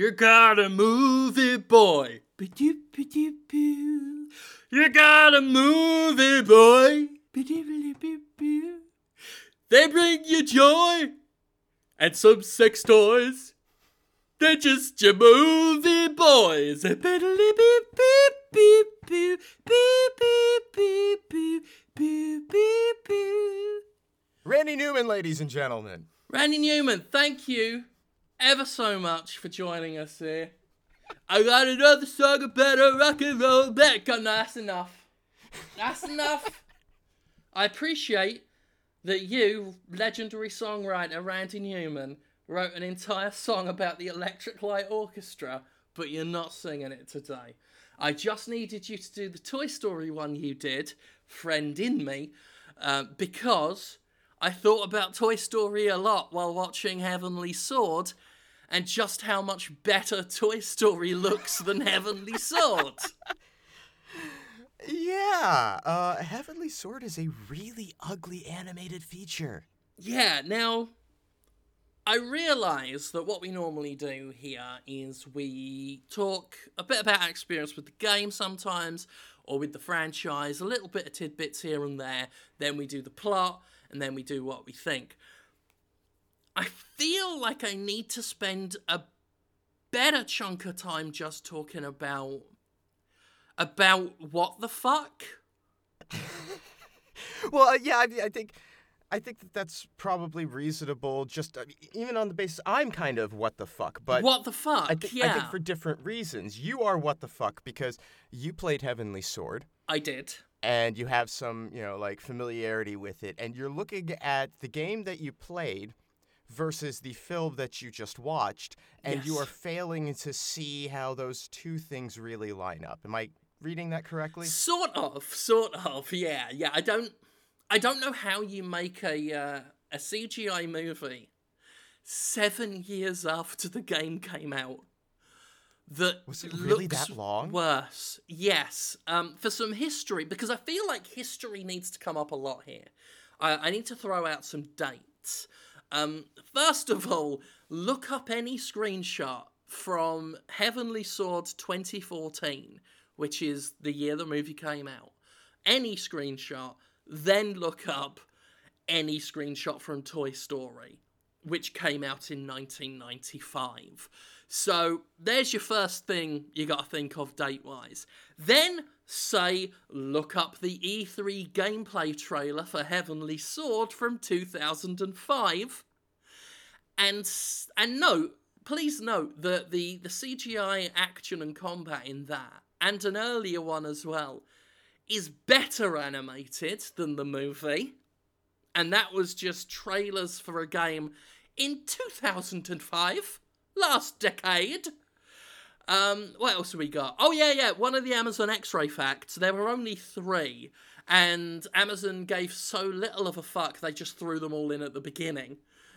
You gotta move it, boy. You gotta move it, boy. They bring you joy and some sex toys. They're just your movie boys. Beep, beep, beep, beep, beep, beep, beep, beep, beep, beep, beep, beep. Randy Newman, ladies and gentlemen. Randy Newman, thank you ever so much for joining us here. I got another song about a rock and roll back. No, that's enough. That's enough. I appreciate that you, legendary songwriter Randy Newman, wrote an entire song about the Electric Light Orchestra, but you're not singing it today. I just needed you to do the Toy Story one you did, Friend in Me, uh, because I thought about Toy Story a lot while watching Heavenly Sword and just how much better Toy Story looks than Heavenly Sword. Yeah, uh, Heavenly Sword is a really ugly animated feature. Yeah, now I realise that what we normally do here is we talk a bit about our experience with the game sometimes, or with the franchise, a little bit of tidbits here and there, then we do the plot, and then we do what we think. I feel like I need to spend a better chunk of time just talking about about what the fuck. Well, uh, yeah, I, mean, I think, I think that that's probably reasonable. Just uh, even on the basis, I'm kind of what the fuck, but what the fuck? I, thi- yeah, I think for different reasons. You are what the fuck because you played Heavenly Sword. I did. and you have some, you know, like familiarity with it, and you're looking at the game that you played versus the film that you just watched, and you are failing to see how those two things really line up. Am I reading that correctly? Sort of, sort of. Yeah, yeah. I don't, I don't know how you make a uh, a CGI movie seven years after the game came out. That Was it really that long? Worse, yes. Um, for some history, because I feel like history needs to come up a lot here. I, I need to throw out some dates. Um, first of all, look up any screenshot from Heavenly Sword 2014, which is the year the movie came out. Any screenshot, then look up any screenshot from Toy Story, which came out in 1995. So there's your first thing you got to think of date wise. Then say, look up the E3 gameplay trailer for Heavenly Sword from 2005 and and note, please note that the the CGI action and combat in that, and an earlier one as well, is better animated than the movie, and that was just trailers for a game in 2005, last decade. Um, what else have we got? Oh yeah, yeah. One of the Amazon X-ray facts. There were only three, and Amazon gave so little of a fuck they just threw them all in at the beginning,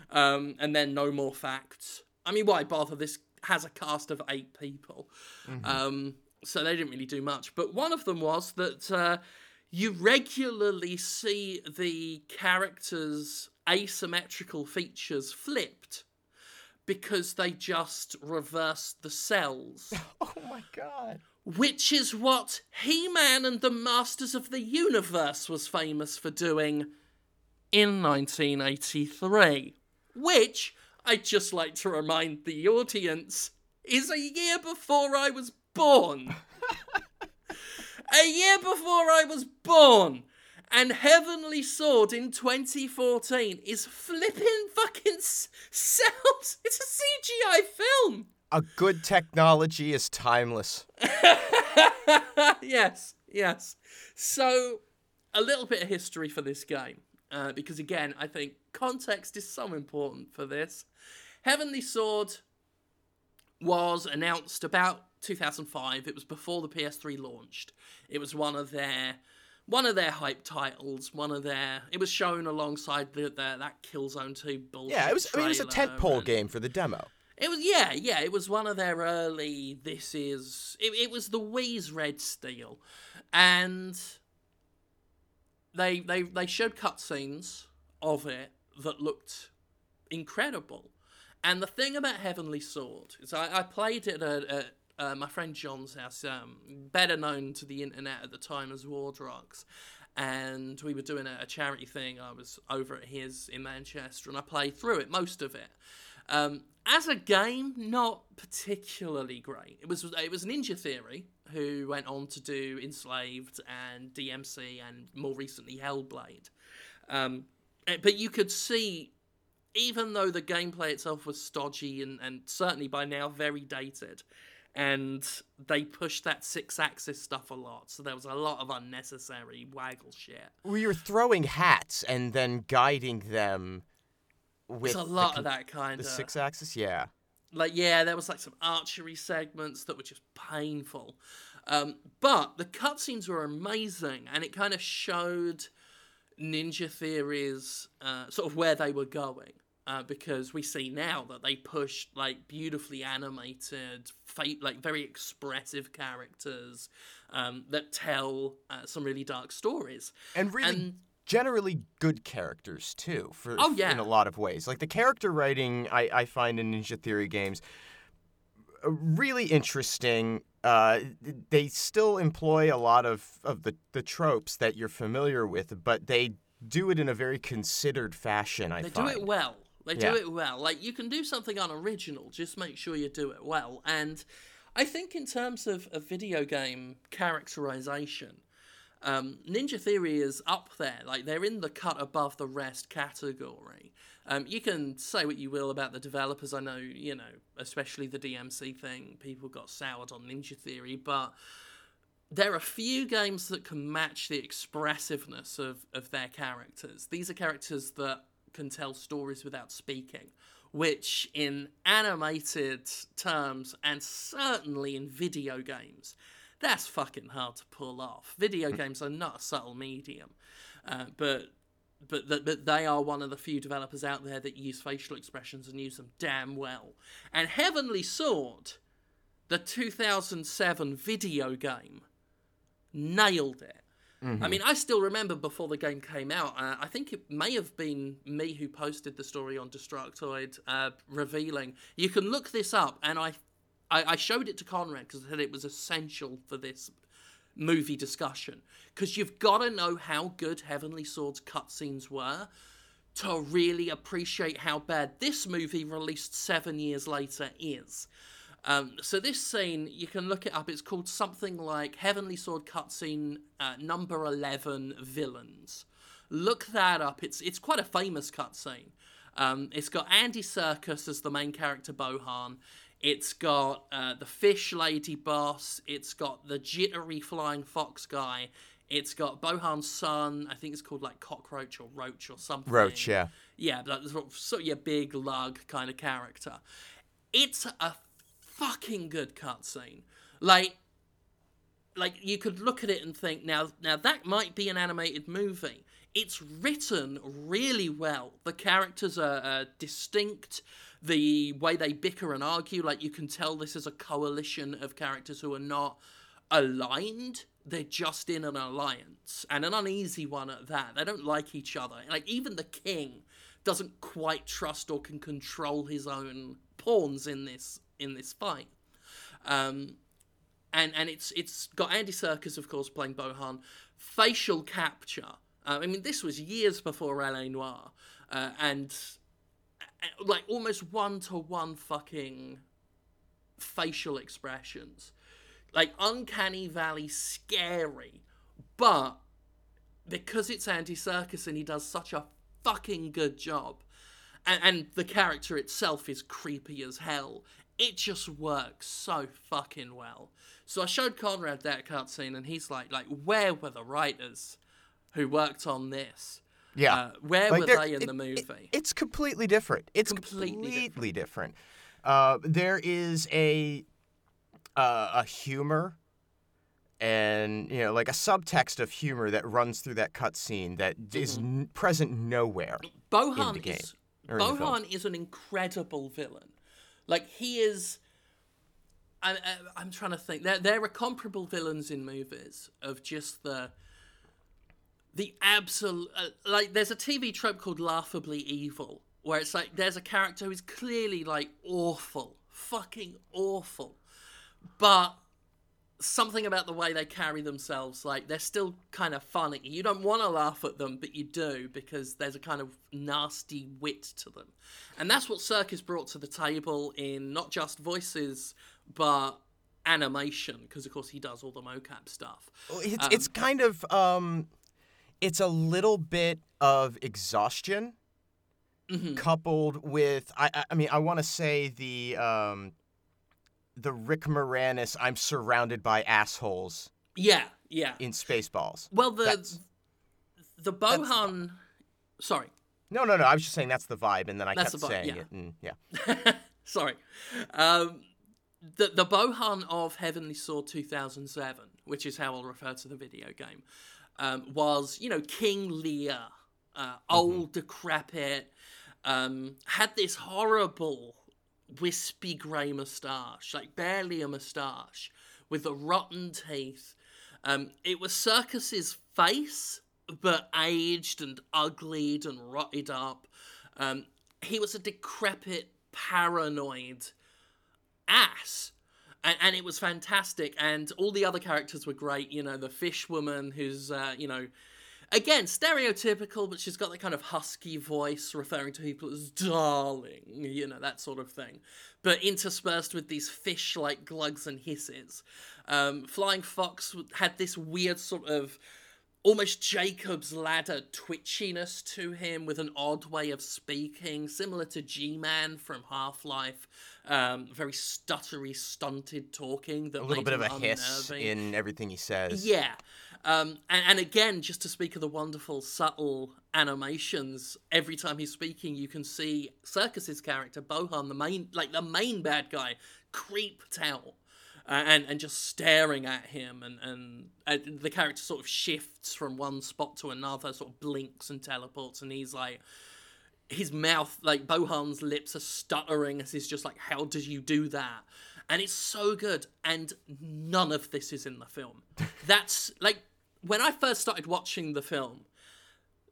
um, and then no more facts. I mean, why bother? This has a cast of eight people, um, so they didn't really do much. But one of them was that uh, you regularly see the characters' asymmetrical features flipped because they just reversed the cells, Oh my god. which is what He Man and the Masters of the Universe was famous for doing in 1983. Which, I'd just like to remind the audience, is a year before I was born. a year before I was born. And Heavenly Sword in 2014 is flipping fucking cells. It's a CGI film. A good technology is timeless. yes, yes. So, a little bit of history for this game. Uh, because again, I think context is so important for this. Heavenly Sword was announced about 2005. It was before the PS3 launched. It was one of their one of their hype titles. One of their. It was shown alongside the, the that Killzone 2 bullshit. Yeah, it was. I mean, it was a tentpole and- game for the demo. it was yeah, yeah. It was one of their early. This is it. It was the Wii's Red Steel, and they they they showed cutscenes of it that looked incredible, And the thing about Heavenly Sword is I, I played it at, at uh, my friend John's house, um, better known to the internet at the time as Wardrocks. And we were doing a, a, charity thing. I was over at his in Manchester and I played through it, most of it. Um, as a game, not particularly great. It was it was Ninja Theory, who went on to do Enslaved and DMC and more recently Hellblade. Um, eh, but you could see, even though the gameplay itself was stodgy and, and certainly by now very dated, and they pushed that Sixaxis stuff a lot, so there was a lot of unnecessary waggle shit. We were throwing hats and then guiding them with There's a lot the, of that kind the of Sixaxis. Yeah, like yeah, there was like some archery segments that were just painful, um, but the cutscenes were amazing, and it kind of showed Ninja Theory's uh, sort of where they were going. Uh, because we see now that they push like beautifully animated, fate, like very expressive characters um, that tell uh, some really dark stories, and really and generally good characters too. For Oh, yeah. in a lot of ways, like the character writing, I, I find in Ninja Theory games uh, really interesting. Uh, they still employ a lot of, of the, the tropes that you're familiar with, but they do it in a very considered fashion. I they find. do it well. They Yeah. do it well. Like you can do something unoriginal, just make sure you do it well. And I think in terms of a video game characterization, um, Ninja Theory is up there. Like they're in the cut above the rest category. Um, you can say what you will about the developers. I know, you know, especially the DMC thing, people got soured on Ninja Theory, but there are few games that can match the expressiveness of, of their characters. These are characters that can tell stories without speaking, which in animated terms and certainly in video games, that's fucking hard to pull off. Video games are not a subtle medium, uh, but but th- but they are one of the few developers out there that use facial expressions and use them damn well. And Heavenly Sword, the 2007 video game, nailed it. I mean, I still remember before the game came out. Uh, I think it may have been me who posted the story on Destructoid, uh, revealing you can look this up, and I, I, I showed it to Conrad because I said it was essential for this movie discussion because you've got to know how good Heavenly Sword's cutscenes were to really appreciate how bad this movie released seven years later is. Um, so this scene, you can look it up. It's called something like Heavenly Sword cutscene uh, number eleven villains. Look that up. It's it's quite a famous cutscene. Um, it's got Andy Serkis as the main character Bohan. It's got uh, the fish lady boss. It's got the jittery flying fox guy. It's got Bohan's son. I think it's called like cockroach or roach or something. Roach, yeah. Yeah, like sort of, sort of your big lug kind of character. It's a fucking good cutscene. Like, like you could look at it and think, now, now that might be an animated movie. It's written really well. The characters are, are distinct. The way they bicker and argue, like you can tell, this is a coalition of characters who are not aligned. They're just in an alliance, and an uneasy one at that. They don't like each other. Like even the king doesn't quite trust or can control his own pawns in this in this fight. Um, and and it's it's got Andy Serkis, of course, playing Bohan. Facial capture. Uh, I mean, this was years before LA Noire, uh, and uh, like almost one to one fucking facial expressions, like uncanny valley scary, but because it's Andy Serkis and he does such a fucking good job, and, and the character itself is creepy as hell. It just works so fucking well. So I showed Conrad that cutscene, and he's like, "Like, where were the writers who worked on this? Yeah. Uh, where Like, were they in it- the it- movie?" it's completely different. It's Completely completely, different. Uh, there is a uh, a humor and you know like a subtext of humor that runs through that cutscene that is Mm-hmm. n- present nowhere. Bohan the game, is. Bohan is an incredible villain. Like he is. I, I, I'm trying to think. There, there are comparable villains in movies of just the the absolute. Uh, like there's a TV trope called laughably evil, where it's like there's a character who's clearly like awful, fucking awful, but something about the way they carry themselves, like they're still kind of funny. You don't want to laugh at them, but you do because there's a kind of nasty wit to them. And that's what Serkis brought to the table in not just voices, but animation, because of course he does all the mocap stuff. It's, it's kind of um, it's a little bit of exhaustion coupled with I I- I mean I want to say the um, the Rick Moranis I'm surrounded by assholes Yeah, yeah. in Spaceballs. Well, the That's- the Bohan. Sorry, No, no, no. I was just saying that's the vibe, and then I That's kept vibe, saying yeah. it, and yeah. sorry. Um, the the Bohan of Heavenly Sword 2007, which is how I'll refer to the video game, um, was you know King Lear, uh, old decrepit, um, had this horrible wispy grey moustache, like barely a moustache, with the rotten teeth. Um, it was Serkis's face, but aged and uglied and rotted up. Um, he was a decrepit, paranoid ass. And, and it was fantastic. And all the other characters were great. You know, the fish woman who's, uh, you know, again, stereotypical, but she's got that kind of husky voice referring to people as darling, you know, that sort of thing. But interspersed with these fish like glugs and hisses. Um, Flying Fox had this weird sort of almost Jacob's ladder twitchiness to him with an odd way of speaking, similar to G Man from Half Life. Um, very stuttery, stunted talking that A little bit of a him hiss in everything he says. Yeah. Um, and, and again, just to speak of the wonderful, subtle animations, every time he's speaking, you can see Serkis's character, Bohan, the main, like the main bad guy, creeped out. Uh, and and just staring at him, and, and and the character sort of shifts from one spot to another, sort of blinks and teleports, and he's like, his mouth, like Bohan's lips are stuttering as he's just like, How did you do that? And it's so good. And none of this is in the film. That's like, when I first started watching the film,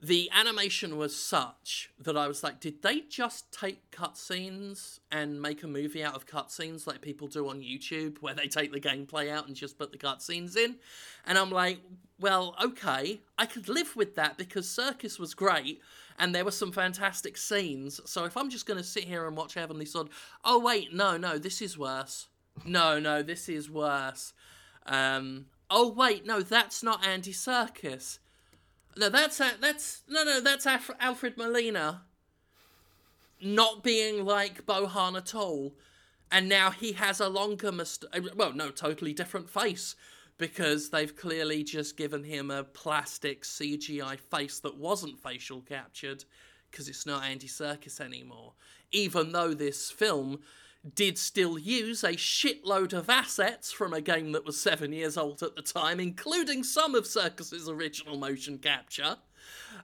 the animation was such that I was like, did they just take cutscenes and make a movie out of cutscenes like people do on YouTube, where they take the gameplay out and just put the cutscenes in? And I'm like, well, okay, I could live with that because Serkis was great and there were some fantastic scenes. So if I'm just going to sit here and watch Heavenly Sword, oh, wait, no, no, this is worse. No, no, this is worse. Um, oh, wait, no, that's not Andy Serkis. No, that's that's no, no, that's Af- Alfred Molina. Not being like Bohan at all, and now he has a longer must. Uh, well, no, totally different face because they've clearly just given him a plastic CGI face that wasn't facial captured because it's not Andy Serkis anymore. Even though this film did still use a shitload of assets from a game that was seven years old at the time, including some of Serkis's original motion capture.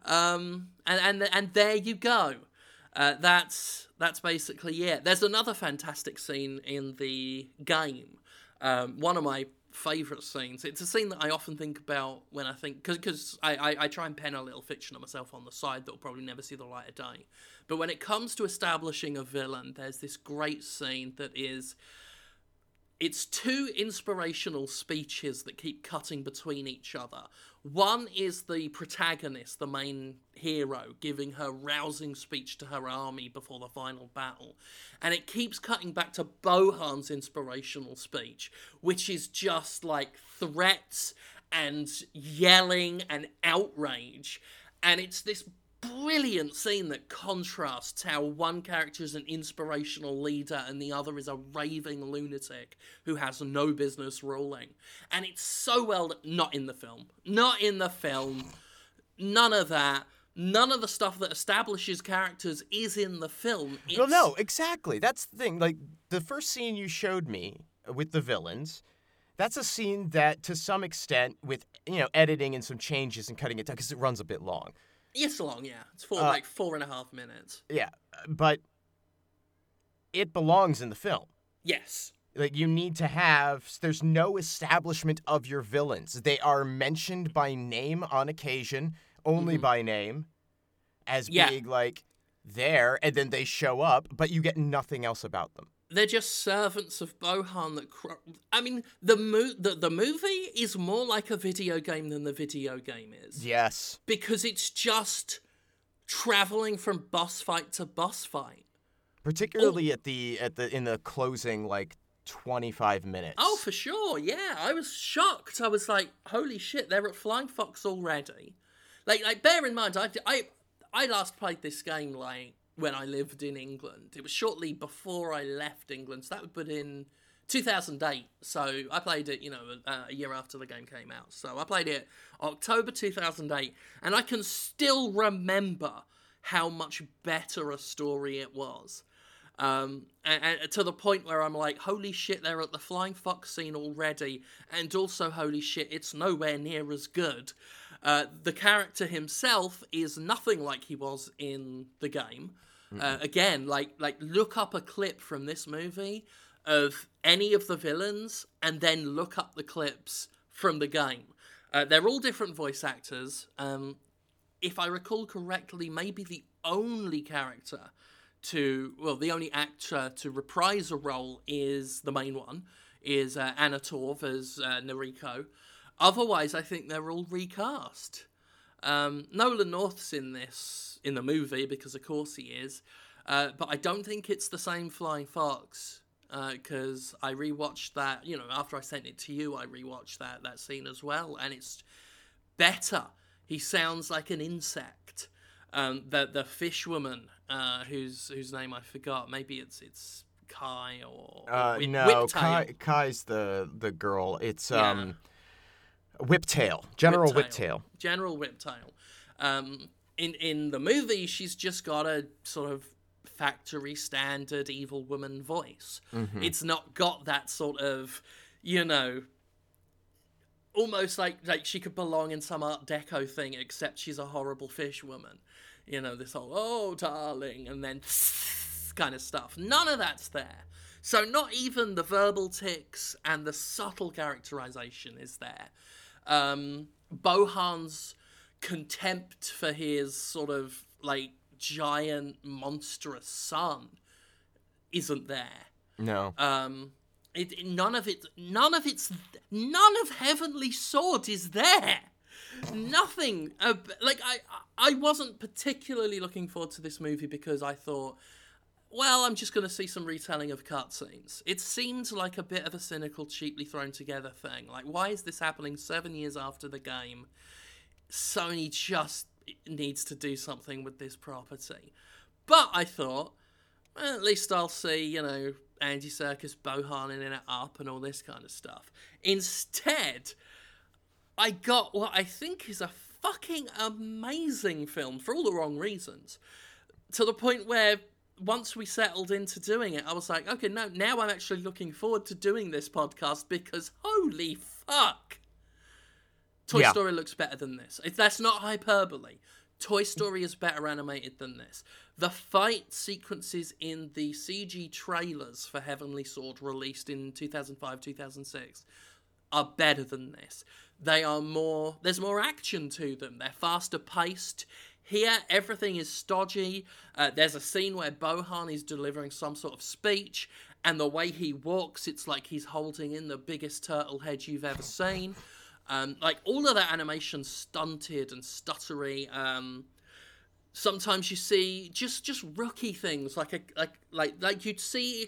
Um, and, and and there you go. Uh, that's that's basically it. There's another fantastic scene in the game. Um, one of my favorite scenes. It's a scene that I often think about when I think because I, I I try and pen a little fiction of myself on the side that will probably never see the light of day. But when it comes to establishing a villain, there's this great scene that is it's two inspirational speeches that keep cutting between each other. One is the protagonist, the main hero, giving her rousing speech to her army before the final battle. And it keeps cutting back to Bohan's inspirational speech, which is just like threats and yelling and outrage. And it's this brilliant scene that contrasts how one character is an inspirational leader and the other is a raving lunatic who has no business ruling. And it's so well not in the film. Not in the film. None of that. None of the stuff that establishes characters is in the film. It's, Well, no, exactly. That's the thing. Like the first scene you showed me with the villains, that's a scene that, to some extent, with you know editing and some changes and cutting it down because it runs a bit long. It's long, yeah. It's for Uh, like four and a half minutes. Yeah, but it belongs in the film. Yes. Like you need to have. There's no establishment of your villains. They are mentioned by name on occasion, only by name, as Yeah. being like there and then they show up, but you get nothing else about them. They're just servants of Bohan that. Cr- I mean, the, mo- the the movie is more like a video game than the video game is Yes. because it's just traveling from boss fight to boss fight. Particularly oh. at the at the in the closing like 25 minutes. Oh, for sure. Yeah, I was shocked. I was like, "Holy shit! They're at Flying Fox already." Like, like bear in mind, I I I last played this game like when I lived in England. It was shortly before I left England. So that would put in 2008. So I played it, you know, uh, a year after the game came out. So I played it October 2008, and I can still remember how much better a story it was. Um, and, and to the point where I'm like, holy shit, they're at the Flying Fox scene already, and also, holy shit, it's nowhere near as good. Uh, the character himself is nothing like he was in the game. Uh, again, like like look up a clip from this movie of any of the villains, and then look up the clips from the game. Uh, they're all different voice actors. Um, if I recall correctly, maybe the only character to well, the only actor to reprise a role is the main one is uh, Anna Torv as uh, Nariko. Otherwise, I think they're all recast. Um, Nolan North's in this in the movie because, of course, he is. Uh, but I don't think it's the same Flying Fox because I rewatched that. You know, after I sent it to you, I rewatched that that scene as well, and it's better. He sounds like an insect. Um, the the fish woman, uh, whose whose name I forgot. Maybe it's it's Kai or, or Uh, Whip- no, Whiptail. Kai, Kai's the the girl. It's Yeah. um Whiptail. General Whiptail. Whiptail. General Whiptail. Um, in in the movie, she's just got a sort of factory standard evil woman voice. It's not got that sort of, you know, almost like like she could belong in some Art Deco thing, except she's a horrible fish woman. You know, this whole "oh darling" and then kind of stuff. None of that's there. So not even the verbal tics and the subtle characterization is there. Um, Bohan's contempt for his sort of like giant monstrous son isn't there. No. Um, it, it- none of it, none of it's, none of Heavenly Sword is there. Nothing. Uh, like I, I wasn't particularly looking forward to this movie because I thought, well, I'm just going to see some retelling of cutscenes. It seemed like a bit of a cynical, cheaply thrown together thing. Like, why is this happening seven years after the game? Sony just needs to do something with this property. But I thought, well, at least I'll see, you know, Andy Serkis bohanning it up and all this kind of stuff. Instead, I got what I think is a fucking amazing film for all the wrong reasons. To the point where once we settled into doing it, I was like, okay, no, now I'm actually looking forward to doing this podcast because holy fuck. Toy Yeah. Story looks better than this. If that's not hyperbole. Toy Story is better animated than this. The fight sequences in the CG trailers for Heavenly Sword released in 2005 2006 are better than this. They are more, there's more action to them. They're faster paced. Here, everything is stodgy. Uh, there's a scene where Bohan is delivering some sort of speech, and the way he walks, it's like he's holding in the biggest turtle head you've ever seen. Um, like all of that animation stunted and stuttery. Um, sometimes you see just just rookie things like a like like like you'd see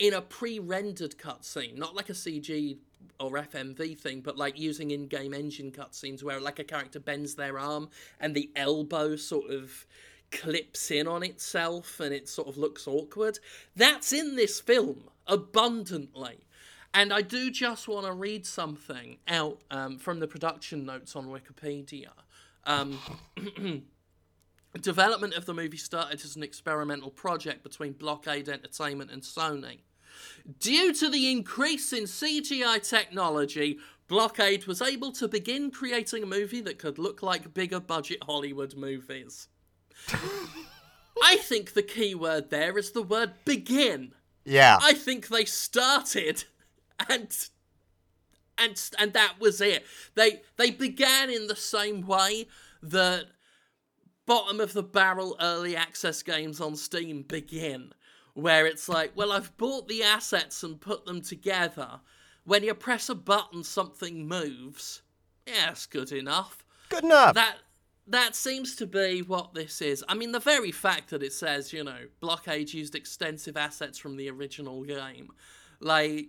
in a pre-rendered cutscene, not like a CG or FMV thing, but like using in-game engine cutscenes where like a character bends their arm and the elbow sort of clips in on itself and it sort of looks awkward. That's in this film abundantly. And I do just want to read something out um, from the production notes on Wikipedia. Um, development of the movie started as an experimental project between Blockade Entertainment and Sony. Due to the increase in CGI technology, Blockade was able to begin creating a movie that could look like bigger budget Hollywood movies. I think the key word there is the word begin. Yeah. I think they started and and and that was it. They they began in the same way that bottom of the barrel early access games on Steam begin, where it's like, well, I've bought the assets and put them together. When you press a button, something moves. Yeah, it's good enough. Good enough. That that seems to be what this is. I mean, the very fact that it says, you know, Blockade used extensive assets from the original game, like,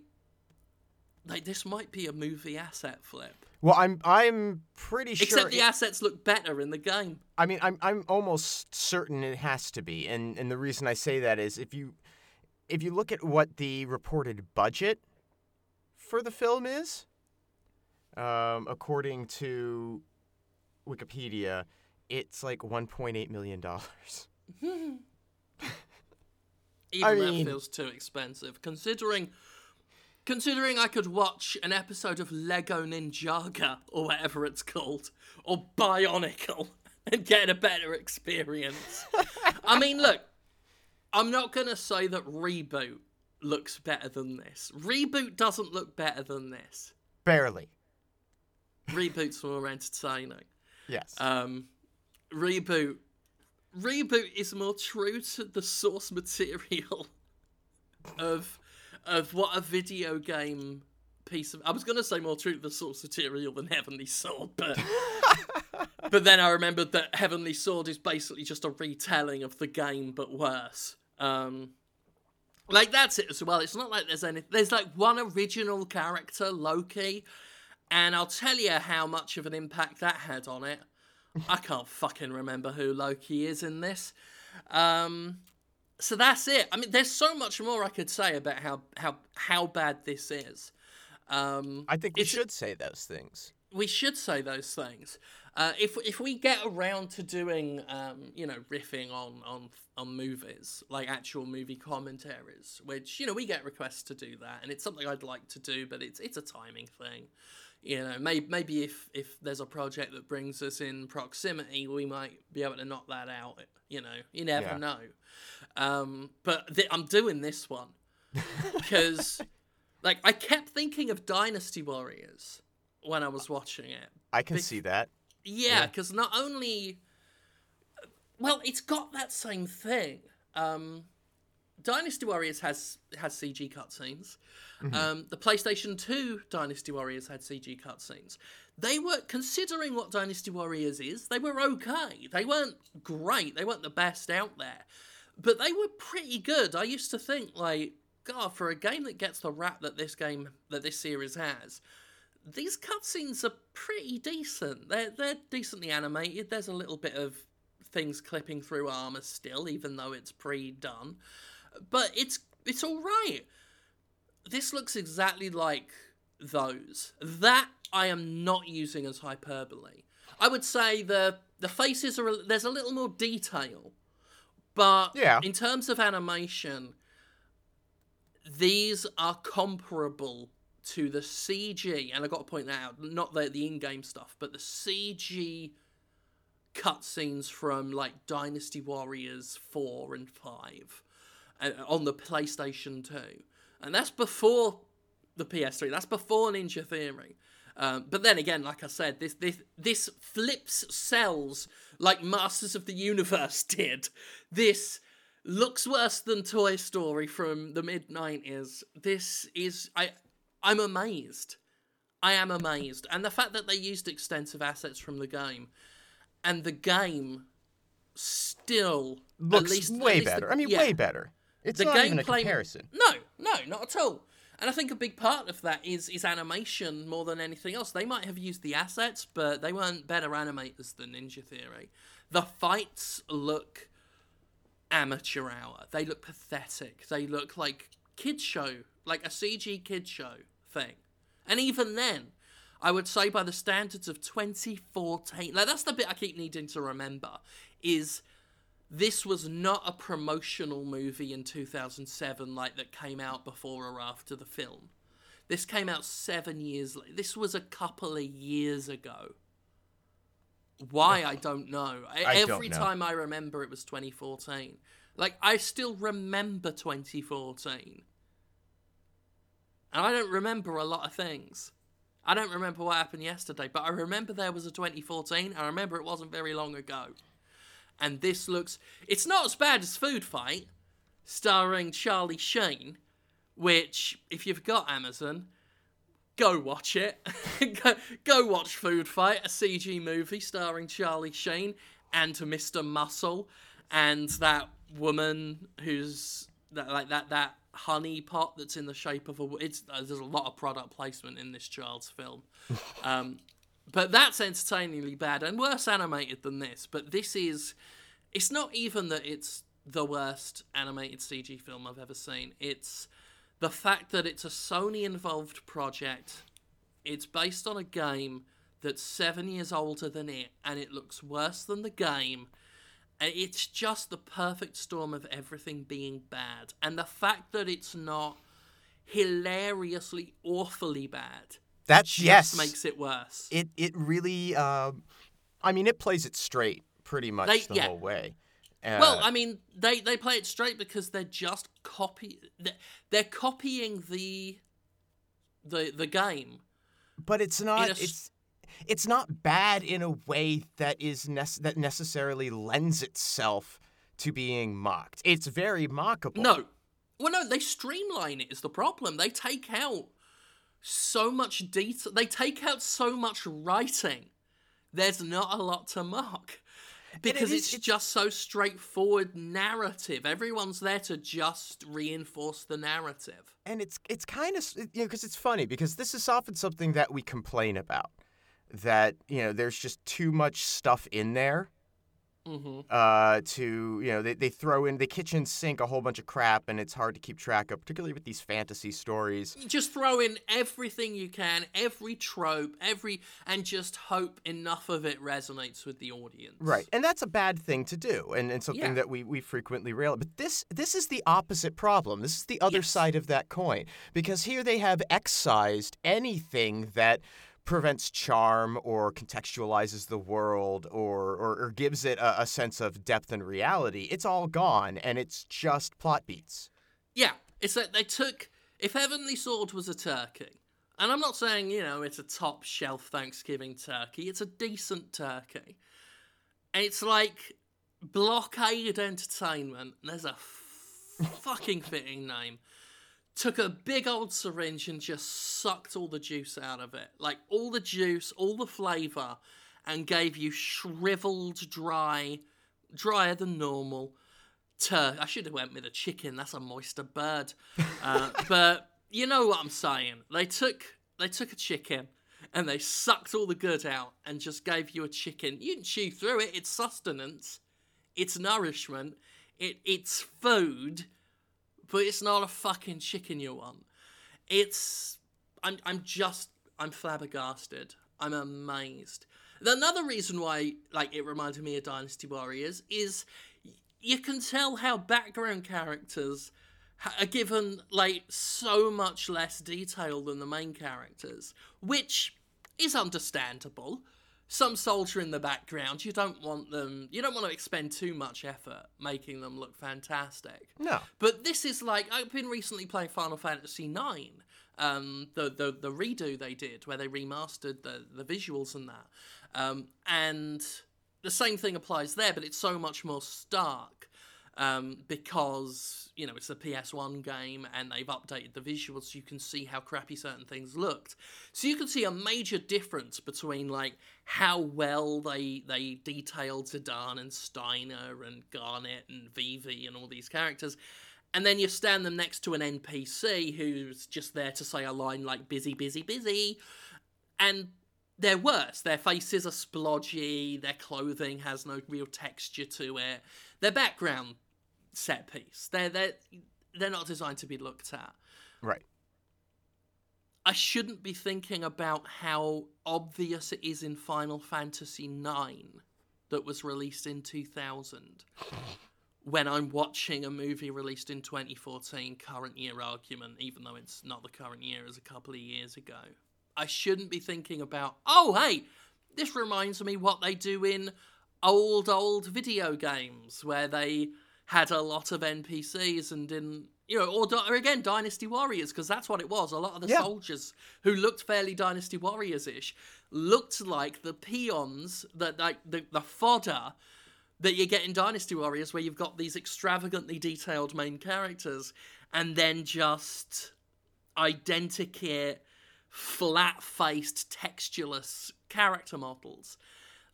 like this might be a movie asset flip. Well, I'm I'm pretty sure. Except the it- assets look better in the game. I mean, I'm I'm almost certain it has to be, and and the reason I say that is if you if you look at what the reported budget for the film is, um, according to Wikipedia, it's like 1.8 million dollars. Even I that mean- feels too expensive, considering. Considering I could watch an episode of Lego Ninjago or whatever it's called, or Bionicle, and get a better experience. I mean, look, I'm not gonna say that Reboot looks better than this. Reboot doesn't look better than this. Barely. Reboot's more entertaining. Yes. Um, reboot. Reboot is more true to the source material of of what a video game piece of. I was gonna say more true to the source material than Heavenly Sword, but but then I remembered that Heavenly Sword is basically just a retelling of the game but worse. Um, like that's it as well. It's not like there's any. There's like one original character, Loki, and I'll tell you how much of an impact that had on it. I can't fucking remember who Loki is in this. Um, so that's it. I mean, there's so much more I could say about how how how bad this is. Um, I think we should say those things. we should say those things. Uh, if if we get around to doing, um, you know, riffing on on on movies, like actual movie commentaries, which you know we get requests to do that, and it's something I'd like to do, but it's it's a timing thing. You know, maybe maybe if if there's a project that brings us in proximity, we might be able to knock that out. You know, you never Yeah. know. Um, but th- I'm doing this one because, like, I kept thinking of Dynasty Warriors when I was watching it. I can Big- see that. Yeah, Yeah. because not only, well, it's got that same thing. Um, Dynasty Warriors has has CG cutscenes. Um, the PlayStation Two Dynasty Warriors had CG cutscenes. They were considering what Dynasty Warriors is. They were okay. They weren't great. They weren't the best out there, but they were pretty good. I used to think like, God, for a game that gets the rap that this game that this series has, these cutscenes are pretty decent. They're they're decently animated. There's a little bit of things clipping through armor still, even though it's pre-done. But it's it's all right. This looks exactly like those. That I am not using as hyperbole. I would say the the faces are there's a little more detail, but Yeah. in terms of animation, these are comparable to the CG, and I got to point that out. Not the the in-game stuff, but the CG cutscenes from like Dynasty Warriors four and five on the PlayStation Two, and that's before the PS3. That's before Ninja Theory. Um, but then again, like I said, this this this flips cells like Masters of the Universe did. This looks worse than Toy Story from the mid '90s. This is I I'm amazed. I am amazed, and the fact that they used extensive assets from the game, and the game still Looks least- way least the- better. I mean, yeah. way better. It's The not even a gameplay- comparison. No, no, not at all. And I think a big part of that is is animation more than anything else. They might have used the assets, but they weren't better animators than Ninja Theory. The fights look amateur hour. They look pathetic. They look like kids show, like a CG kid show thing. And even then, I would say by the standards of 2014, like that's the bit I keep needing to remember is this was not a promotional movie in 2007 like that came out before or after the film. This came out 7 years later. This was a couple of years ago. Why I don't know. I- I don't Every know. time I remember it was 2014. Like I still remember 2014. And I don't remember a lot of things. I don't remember what happened yesterday, but I remember there was a 2014. I remember it wasn't very long ago. And this looks. It's not as bad as Food Fight, starring Charlie Sheen, which, if you've got Amazon, go watch it. go, go watch Food Fight, a CG movie starring Charlie Sheen and Mr. Muscle and that woman who's that like that that honey pot that's in the shape of a it's there's a lot of product placement in this child's film um, but that's entertainingly bad and worse animated than this but this is it's not even that it's the worst animated cg film i've ever seen it's the fact that it's a sony involved project it's based on a game that's seven years older than it and it looks worse than the game it's just the perfect storm of everything being bad. And the fact that it's not hilariously awfully bad. That just yes makes it worse. It it really um I mean it plays it straight pretty much They- the yeah. whole way. Uh, well, I mean, they they play it straight because they're just copy they're, they're copying the the the game. but it's not a it's it's not bad in a way that is nec- that necessarily lends itself to being mocked. It's very mockable. No. Well, no, they streamline it is the problem. They take out so much detail. They take out so much writing. There's not a lot to mock. Because is- it's, it's- just so straightforward narrative. Everyone's there to just reinforce the narrative. and it's it's kind of you know because it's funny because this is often something that we complain about that you know there's just too much stuff in there hmm uh, to you know they, they throw in the kitchen sink a whole bunch of crap and it's hard to keep track of particularly with these fantasy stories You just throw in everything you can, every trope, every, and just hope enough of it resonates with the audience. right and that's a bad thing to do and, and something Yeah. that we, we frequently rail but this this is the opposite problem this is the other Yes. side of that coin because here they have excised anything that prevents charm or contextualizes the world or, or, or gives it a, a sense of depth and reality it's all gone and it's just plot beats Yeah, it's like they took. If Heavenly Sword was a turkey, and I'm not saying, you know, it's a top shelf Thanksgiving turkey, it's a decent turkey. It's like Blockade Entertainment, there's a f- fucking fitting name, took a big old syringe and just sucked all the juice out of it. Like all the juice, all the flavour, and gave you shriveled, dry, drier than normal tur- I should have went with a chicken. That's a moister bird. Uh, but you know what I'm saying. They took they took a chicken and they sucked all the good out and just gave you a chicken. You didn't chew through it. It's sustenance. It's nourishment. It it's food, but it's not a fucking chicken you want. It's I'm I'm just I'm flabbergasted. I'm amazed. Another reason why like it reminded me of Dynasty Warriors is you can tell how background characters are given like so much less detail than the main characters, which is understandable. Some soldier in the background, you don't want them, you don't want to expend too much effort making them look fantastic. no But this is like I've been recently playing Final Fantasy IX, um, the the the redo they did where they remastered the the visuals and that, um, and the same thing applies there, but it's so much more stark. Um, because you know it's a PS1 game and they've updated the visuals so you can see how crappy certain things looked. So you can see a major difference between like how well they they detailed Zidane and Steiner and Garnet and Vivi and all these characters, and then you stand them next to an NPC who's just there to say a line like "busy, busy, busy," and they're worse. Their faces are splodgy. Their clothing has no real texture to it. Their background set piece. They're they're they're not designed to be looked at. right I shouldn't be thinking about how obvious it is in Final Fantasy IX that was released in 2000 when I'm watching a movie released in 2014, current year argument, even though it's not the current year as a couple of years ago. I shouldn't be thinking about, oh, hey, this reminds me what they do in old, old video games where they had a lot of NPCs and didn't, you know, or, or again, Dynasty Warriors, because that's what it was. A lot of the Yeah. soldiers who looked fairly Dynasty Warriors ish looked like the peons, that like the, the fodder that you get in Dynasty Warriors, where you've got these extravagantly detailed main characters, and then just identikit, flat-faced, textureless character models.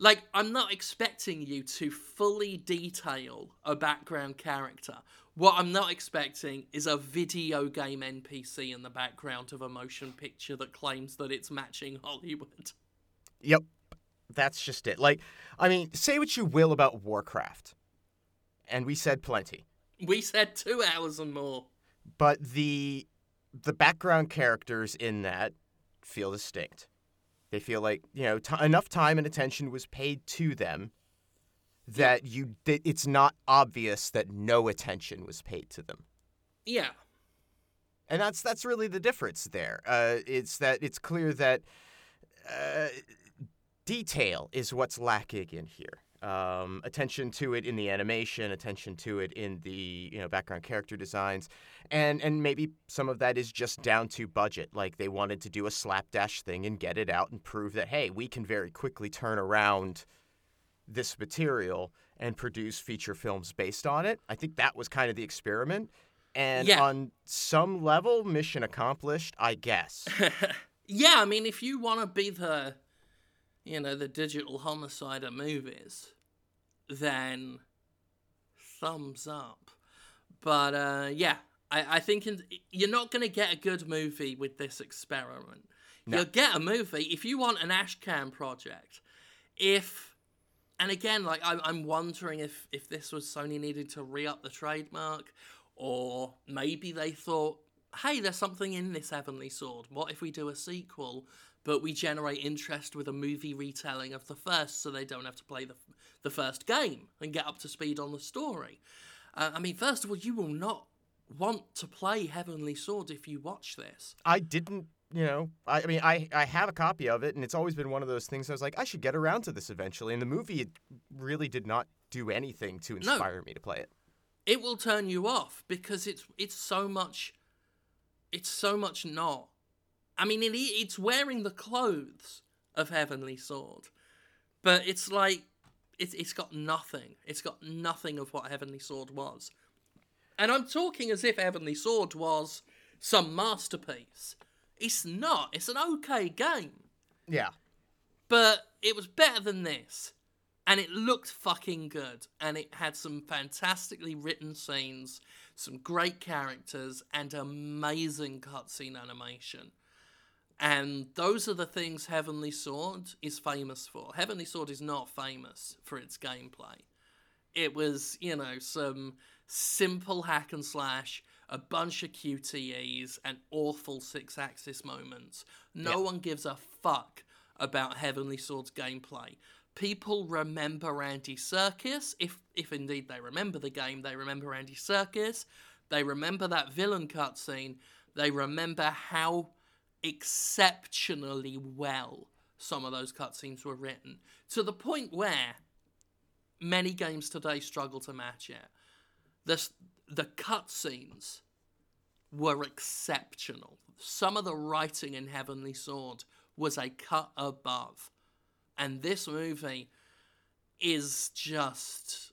Like, I'm not expecting you to fully detail a background character. What I'm not expecting is a video game NPC in the background of a motion picture that claims that it's matching Hollywood. Yep. That's just it. Like, I mean, say what you will about Warcraft. And we said plenty. We said two hours and more. But the the background characters in that feel distinct. They feel like, you know, t- enough time and attention was paid to them that you that it's not obvious that no attention was paid to them. Yeah. And that's that's really the difference there. Uh, it's that it's clear that uh, detail is what's lacking in here. Um, attention to it in the animation, attention to it in the you know background character designs, and and maybe some of that is just down to budget. Like they wanted to do a slapdash thing and get it out and prove that hey, we can very quickly turn around this material and produce feature films based on it. I think that was kind of the experiment. And Yeah. on some level, mission accomplished, I guess. yeah, I mean, if you want to be the, you know, the digital homicide of movies, then thumbs up. But uh, yeah, I, I think in, you're not going to get a good movie with this experiment. No. You'll get a movie if you want an Ashcan project. If and again, like I'm, I'm wondering if if this was Sony needed to re up the trademark, or maybe they thought, hey, there's something in this Heavenly Sword. What if we do a sequel, but we generate interest with a movie retelling of the first, so they don't have to play the the first game and get up to speed on the story? Uh, I mean, first of all, you will not want to play Heavenly Sword if you watch this. I didn't, you know, I, I mean, I, I have a copy of it, and it's always been one of those things I was like, I should get around to this eventually. And the movie it really did not do anything to No. inspire me to play it. it will turn you off because it's it's so much it's so much not i mean it, it's wearing the clothes of heavenly sword but it's like it's, it's got nothing it's got nothing of what heavenly sword was and i'm talking as if heavenly sword was some masterpiece it's not it's an okay game Yeah. but it was better than this. And it looked fucking good. And it had some fantastically written scenes, some great characters, and amazing cutscene animation. And those are the things Heavenly Sword is famous for. Heavenly Sword is not famous for its gameplay. It was, you know, some simple hack and slash, a bunch of QTEs, and awful Sixaxis moments. No Yeah. one gives a fuck about Heavenly Sword's gameplay. People remember Andy Serkis, if if indeed they remember the game, they remember Andy Serkis, they remember that villain cutscene, they remember how exceptionally well some of those cutscenes were written. To the point where many games today struggle to match it. The, the cutscenes were exceptional. Some of the writing in Heavenly Sword was a cut above. And this movie is just.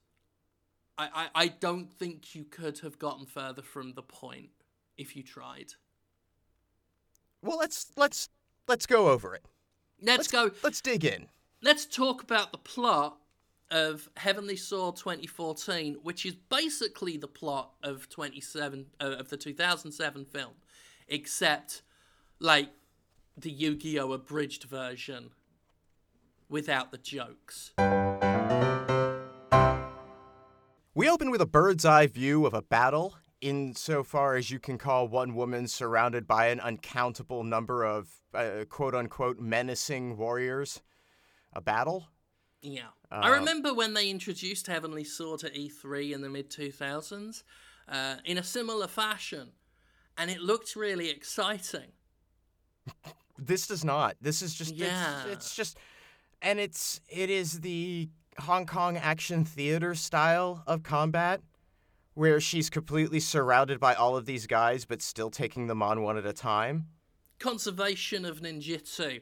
I, I, I don't think you could have gotten further from the point if you tried. Well, let's let's let's go over it. Let's, go. Let's dig in. let's talk about the plot of Heavenly Sword 2014, which is basically the plot of 27 uh, of the 2007 film, except like the Yu-Gi-Oh abridged version without the jokes. We open with a bird's eye view of a battle, insofar as you can call one woman surrounded by an uncountable number of uh, quote unquote menacing warriors a battle. Yeah. I Uh, remember when they introduced Heavenly Sword to E3 in the mid 2000s uh, in a similar fashion, and it looked really exciting. This does not. This is just Yeah. it's, it's just and it's it is the Hong Kong action theater style of combat where she's completely surrounded by all of these guys but still taking them on one at a time. conservation of ninjutsu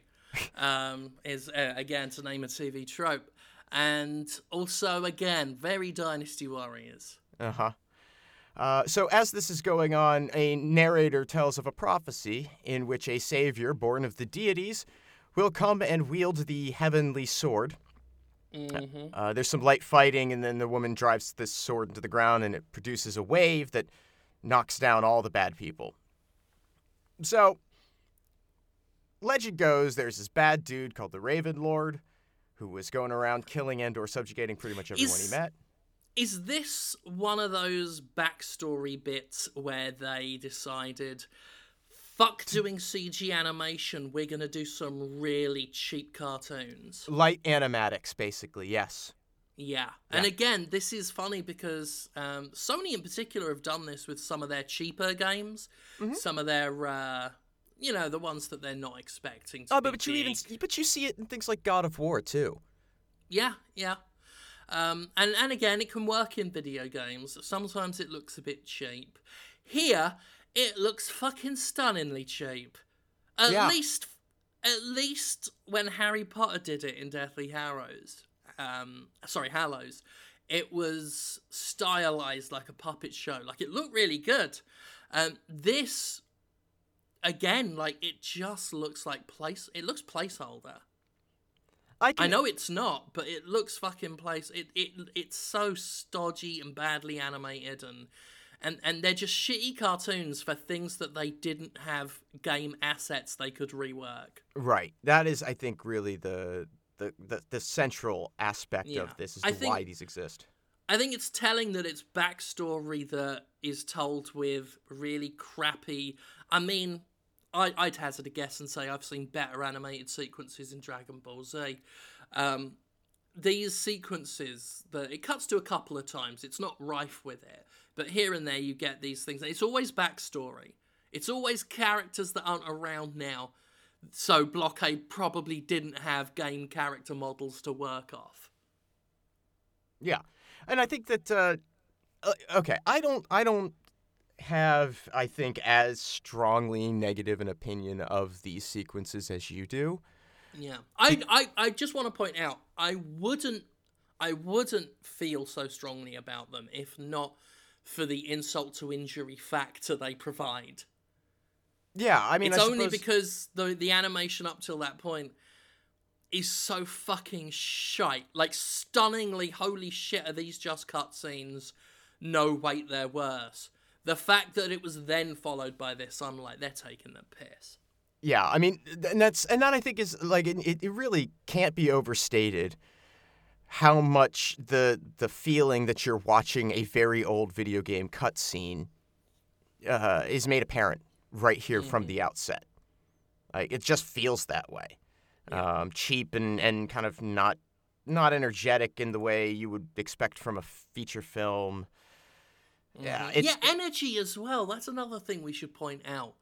um, is uh, again to name a TV trope. and also again very Dynasty Warriors. Uh-huh. Uh, so, as this is going on, a narrator tells of a prophecy in which a savior born of the deities will come and wield the heavenly sword. Mm-hmm. Uh, there's some light fighting, and then the woman drives this sword into the ground, and it produces a wave that knocks down all the bad people. So, legend goes there's this bad dude called the Raven Lord who was going around killing and or subjugating pretty much everyone Is- he met. Is this one of those backstory bits where they decided, fuck doing CG animation, we're gonna do some really cheap cartoons? Light animatics, basically, yes. Yeah. And again, this is funny because um, Sony in particular have done this with some of their cheaper games, Mhm. some of their, uh, you know, the ones that they're not expecting to Oh, be but, but you even but you see it in things like God of War too. Yeah, yeah. Um, and and again, it can work in video games. Sometimes it looks a bit cheap. Here, it looks fucking stunningly cheap. At Yeah. least, at least when Harry Potter did it in Deathly Hallows, um, sorry, Hallows, it was stylized like a puppet show. Like it looked really good. Um, this, again, like it just looks like place. It looks placeholder. I can I know it's not, but it looks fucking place. It it it's so stodgy and badly animated, and and and they're just shitty cartoons for things that they didn't have game assets they could rework. right. That is, I think, really the the the, the central aspect Yeah. of this is think- why these exist. I think it's telling that it's backstory that is told with really crappy. I mean, I, I'd hazard a guess and say I've seen better animated sequences in Dragon Ball Z. Um, these sequences, that it cuts to a couple of times. It's not rife with it, but here and there you get these things. It's always backstory. It's always characters that aren't around now. So Blockade probably didn't have game character models to work off. Yeah, and I think that uh, uh, okay, I don't I don't have I think as strongly negative an opinion of these sequences as you do. Yeah, I, I, I just want to point out I wouldn't I wouldn't feel so strongly about them if not for the insult to injury factor they provide. Yeah, I mean, it's I only suppose- because the the animation up till that point is so fucking shite. Like stunningly, holy shit, are these just cutscenes? No, wait, they're worse. The fact that it was then followed by this, I'm like, they're taking the piss. Yeah, I mean, and that's and that I think is like it, it really can't be overstated how much the the feeling that you're watching a very old video game cutscene uh, is made apparent right here from the outset. Like it just feels that way, um, cheap and and kind of not not energetic in the way you would expect from a feature film. Yeah, Mhm. it's- yeah, energy as well. That's another thing we should point out.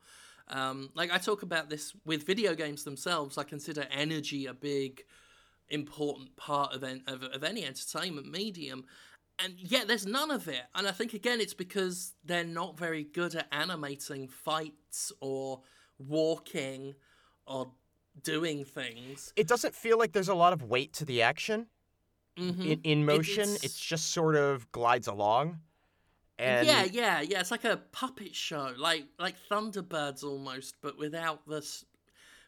Um, like I talk about this with video games themselves. I consider energy a big, important part of en- of, of any entertainment medium, and yet there's none of it. And I think again, it's because they're not very good at animating fights or walking or doing things. It doesn't feel like there's a lot of weight to the action. Mhm. in, in motion. it's- It's just sort of glides along. And yeah, yeah, yeah. It's like a puppet show, like like Thunderbirds almost, but without the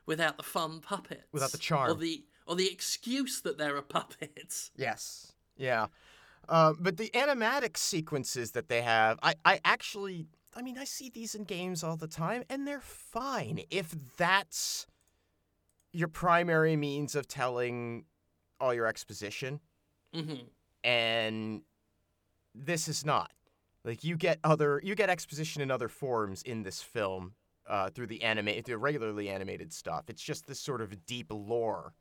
without the fun puppets, Without the or charm. the or the excuse that there are puppets. Yes. Yeah. Uh, but the animatic sequences that they have, I, I actually, I mean, I see these in games all the time, and they're fine if that's your primary means of telling all your exposition. hmm and this is not like you get other you get exposition in other forms in this film uh, through the anime through regularly animated stuff it's just this sort of deep lore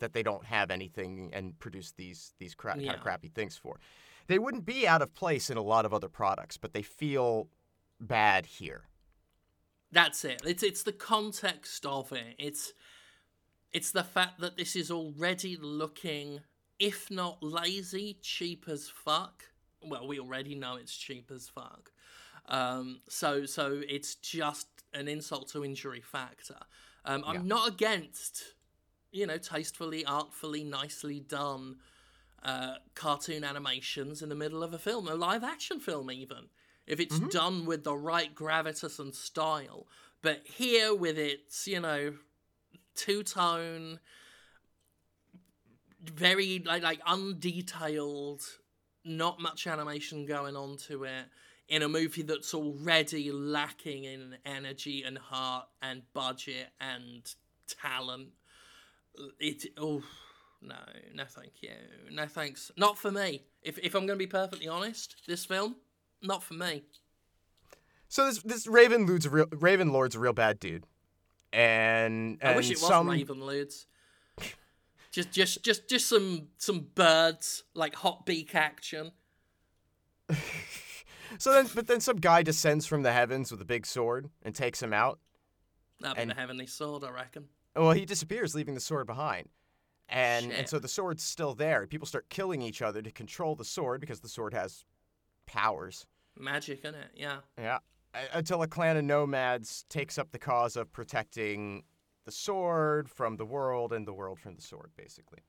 that they don't have anything and produce these these cra- kind of crappy things for they wouldn't be out of place in a lot of other products but they feel bad here That's it. It's it's the context of it. It's it's the fact that this is already looking, if not lazy, cheap as fuck. Well, we already know it's cheap as fuck. Um, so so it's just an insult to injury factor. Um, I'm Yeah. not against, you know, tastefully, artfully, nicely done uh, cartoon animations in the middle of a film, a live action film, even if it's Mm-hmm. done with the right gravitas and style. But here, with its you know two tone, very like like undetailed, not much animation going on to it in a movie that's already lacking in energy and heart and budget and talent. It oh no no thank you no thanks not for me. If if I'm going to be perfectly honest, this film not for me. So this this Raven Lord's a real Raven Lord's a real bad dude, and, and I wish it was some Raven Lords. Just, just, just, just some, some birds like hot beak action. so then but then some guy descends from the heavens with a big sword and takes him out. That'd be And- the heavenly sword, I reckon. Well, he disappears, leaving the sword behind. And and so the sword's still there. People start killing each other to control the sword because the sword has powers. Magic, innit? Yeah. Yeah. Uh, until a clan of nomads takes up the cause of protecting the sword from the world and the world from the sword, basically.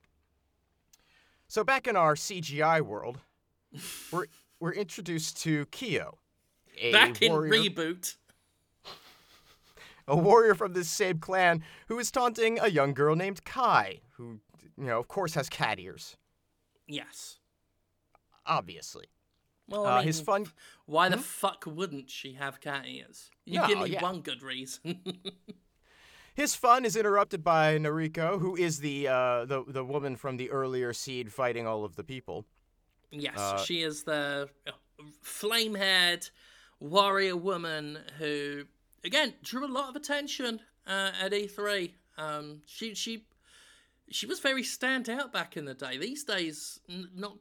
So back in our CGI world, we're we're introduced to Kyo, a Back in warrior, reboot. A warrior from this same clan who is taunting a young girl named Kai, who you know, of course, has cat ears. Yes. Obviously, Well, I uh, mean, his fun. why the fuck wouldn't she have cat ears? You No, give me yeah. one good reason. His fun is interrupted by Nariko, who is the uh, the the woman from the earlier seed fighting all of the people. yes, Uh, she is the uh, flame-haired warrior woman who, again, drew a lot of attention uh, at E3. Um, she she she was very stand out back in the day. These days, n- not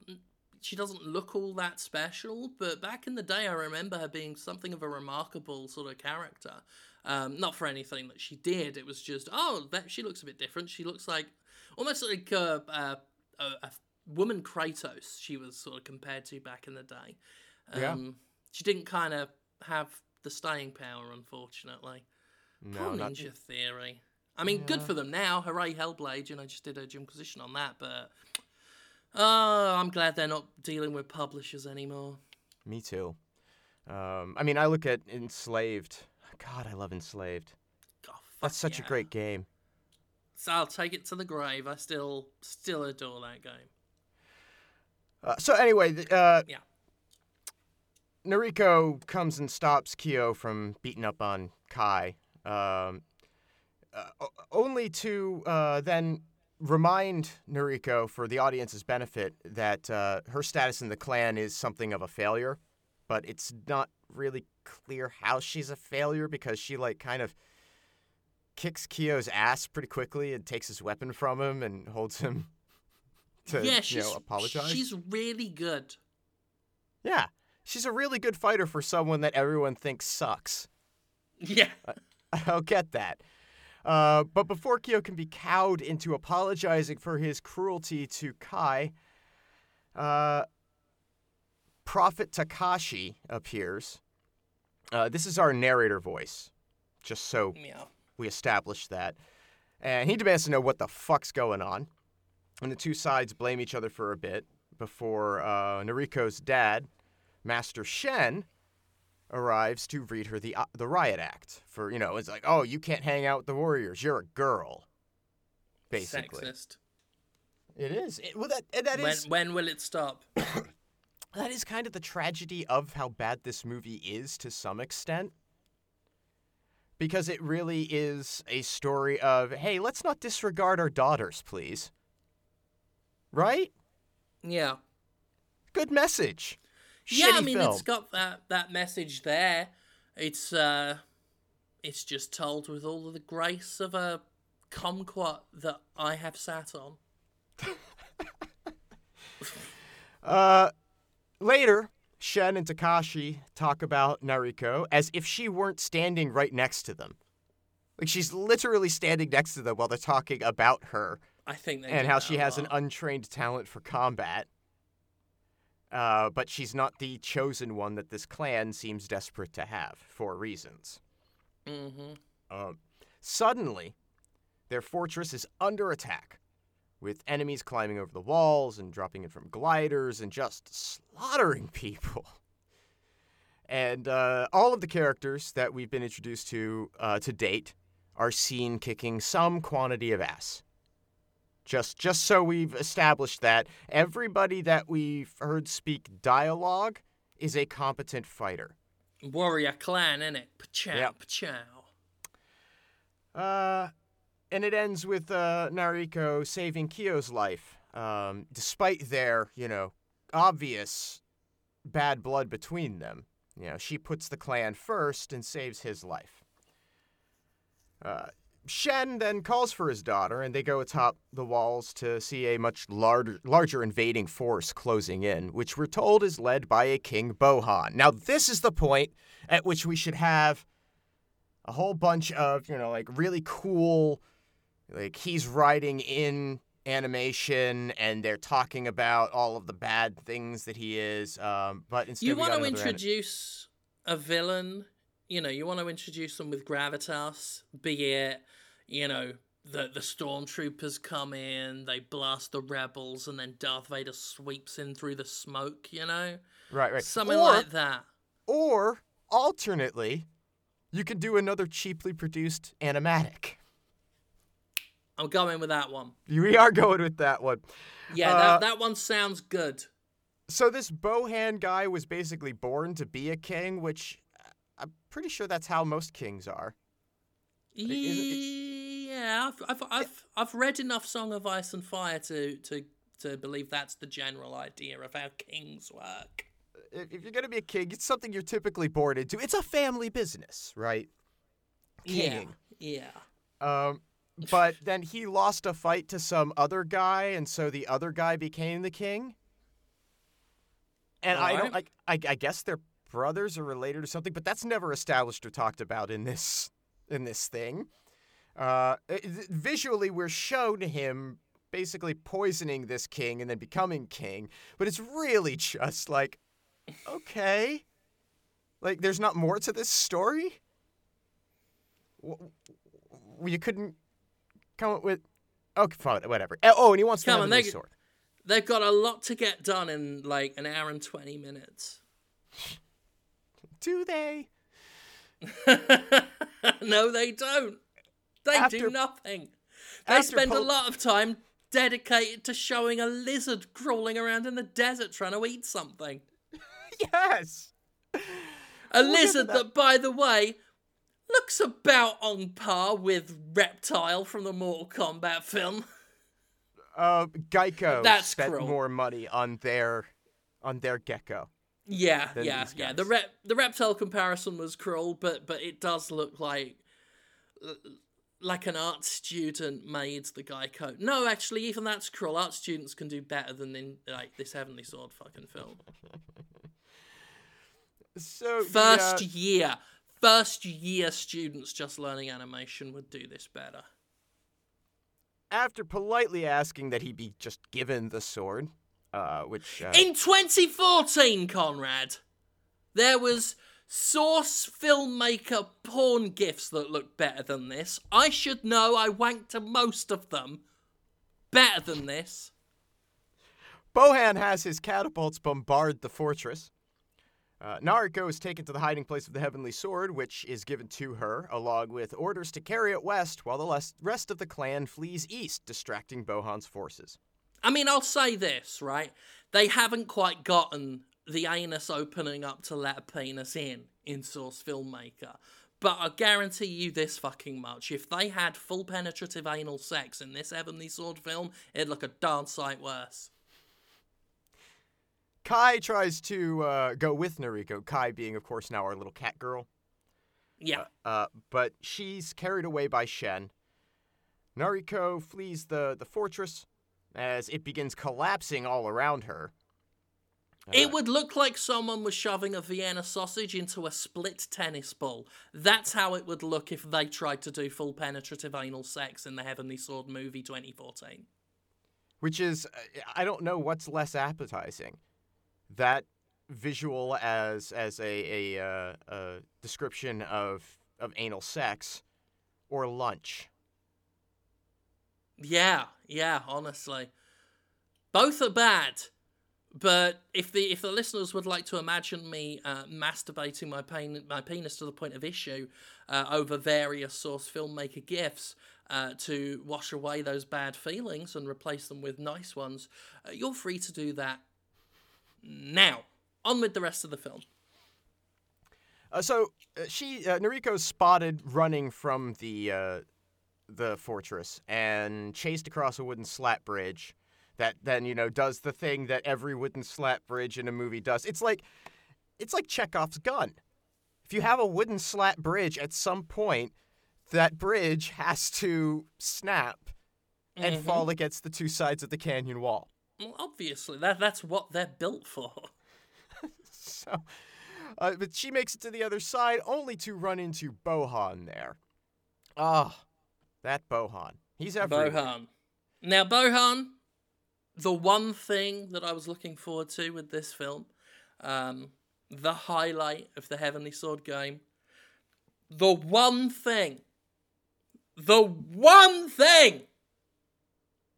she doesn't look all that special, but back in the day, I remember her being something of a remarkable sort of character. Um, not for anything that she did. It was just, oh, that she looks a bit different. She looks like almost like a, a, a, a woman Kratos. She was sort of compared to back in the day. Um, Yeah. She didn't kind of have the staying power, unfortunately. Poor No, not Ninja Theory. I mean, good for them now. Hooray, Hellblade! You know, just did a Jimquisition on that, but oh, I'm glad they're not dealing with publishers anymore. me too. Um, I mean, I look at Enslaved. God, I love Enslaved. God, fuck That's such a great game. So I'll take it to the grave. I still, still adore that game. Uh, so anyway, th- uh, Yeah. Nariko comes and stops Kyo from beating up on Kai, um, uh, only to uh, then remind Nariko, for the audience's benefit, that uh, her status in the clan is something of a failure, but it's not really clear how she's a failure because she like kind of kicks Kyo's ass pretty quickly and takes his weapon from him and holds him to yeah, you know apologize. She's really good. Yeah, she's a really good fighter for someone that everyone thinks sucks. Yeah, I'll get that. Uh, but before Kyo can be cowed into apologizing for his cruelty to Kai, uh, Prophet Takashi appears. Uh, this is our narrator voice, just so yeah. we establish that. And he demands to know what the fuck's going on. And the two sides blame each other for a bit before uh, Nariko's dad, Master Shen, arrives to read her the uh, the riot act. For you know, it's like, oh, you can't hang out with the warriors. You're a girl. Basically, Sexist. it is. It, well, that that When, is when will it stop? that is kind of the tragedy of how bad this movie is to some extent. Because it really is a story of, hey, let's not disregard our daughters, please. Right? Yeah. Good message. Yeah, I mean film. it's got that that message there. It's uh it's just told with all of the grace of a kumquat that I have sat on. Uh, later, Shen and Takashi talk about Nariko as if she weren't standing right next to them. Like she's literally standing next to them while they're talking about her I think they and how she has an untrained talent for combat. Uh, but she's not the chosen one that this clan seems desperate to have for reasons. Mhm. Um, suddenly, their fortress is under attack with enemies climbing over the walls and dropping in from gliders and just slaughtering people. And uh, all of the characters that we've been introduced to uh, to date are seen kicking some quantity of ass. Just, just so we've established that everybody that we've heard speak dialogue is a competent fighter. Warrior clan, innit? Pachow, Yep. pachow. Uh, and it ends with uh, Nariko saving Kyo's life, um, despite their, you know, obvious bad blood between them. You know, she puts the clan first and saves his life. Uh, Shen then calls for his daughter, and they go atop the walls to see a much larger, larger invading force closing in, which we're told is led by a King Bohan. Now, this is the point at which we should have a whole bunch of, you know, like really cool, like he's riding in animation and they're talking about all of the bad things that he is. Um, but instead, You want to another anim- introduce a villain, you know, you want to introduce them with gravitas, be it, you know, the the stormtroopers come in, they blast the rebels, and then Darth Vader sweeps in through the smoke, you know? right, right, Something or, like that. Or alternately, you can do another cheaply produced animatic. I'm going with that one. We are going with that one. Yeah, Uh, that, that one sounds good. So this Bohan guy was basically born to be a king, which uh, I'm pretty sure that's how most kings are. Yeah, I've, I've, I've, I've read enough Song of Ice and Fire to, to, to believe that's the general idea of how kings work. If you're gonna be a king, it's something you're typically born into. It's a family business, right? King. Yeah, yeah. Um, but then he lost a fight to some other guy, and so the other guy became the king. And I don't like. I, I guess they're brothers or related or something, but that's never established or talked about in this in this thing. Uh, visually, we're shown him basically poisoning this king and then becoming king, but it's really just like, okay, like there's not more to this story. W- w- You couldn't come up with. Okay, fine, whatever. Uh, Oh, and he wants to Come have on, a they- sword. They've got a lot to get done in like an hour and 20 minutes. Do they? no, they don't. They After- do nothing. They spend a lot of time dedicated to showing a lizard crawling around in the desert trying to eat something. Yes. A lizard that. that, by the way, looks about on par with Reptile from the Mortal Kombat film. Uh, Geico That's spent cruel. more money on their on their gecko. Yeah, yeah, yeah. The rep the reptile comparison was cruel, but but it does look like like an art student made the guy coat. No, actually, even that's cruel. Art students can do better than in like this Heavenly Sword fucking film. So First uh, year, first year students just learning animation would do this better. after politely asking that he be just given the sword, uh, which uh, In 2014, Conrad, there was source filmmaker porn gifs that looked better than this. I should know. I wanked to most of them. Better than this. Bohan has his catapults bombard the fortress. Uh, Nariko is taken to the hiding place of the Heavenly Sword, which is given to her, along with orders to carry it west, while the rest of the clan flees east, distracting Bohan's forces. I mean, I'll say this, right? They haven't quite gotten the anus opening up to let a penis in in Source Filmmaker. But I guarantee you this fucking much. If they had full penetrative anal sex in this Heavenly Sword film, it'd look a darn sight worse. Kai tries to uh, go with Nariko, Kai being, of course, now our little cat girl. Yeah. Uh, but she's carried away by Shen. Nariko flees the, the fortress as it begins collapsing all around her. It would look like someone was shoving a Vienna sausage into a split tennis ball. That's how it would look if they tried to do full penetrative anal sex in the Heavenly Sword movie 2014. which is uh, I don't know what's less appetizing, that visual as as a a, uh, a description of of anal sex, or lunch. Yeah, yeah, honestly. Both are bad. But if the if the listeners would like to imagine me uh, masturbating my pain, my penis to the point of issue uh, over various source filmmaker gifts uh, to wash away those bad feelings and replace them with nice ones, uh, you're free to do that now. On with the rest of the film. Uh, so uh, she Noriko's spotted running from the uh, the fortress and chased across a wooden slat bridge that then you know does the thing that every wooden slat bridge in a movie does. It's like it's like Chekhov's gun. If you have a wooden slat bridge, at some point that bridge has to snap and Mhm. fall against the two sides of the canyon wall. Well, obviously, that that's what they're built for. So, uh, but she makes it to the other side only to run into Bohan there. Ah, that Bohan. He's everywhere. Bohan. Now, Bohan, the one thing that I was looking forward to with this film, um, the highlight of the Heavenly Sword game, the one thing, the one thing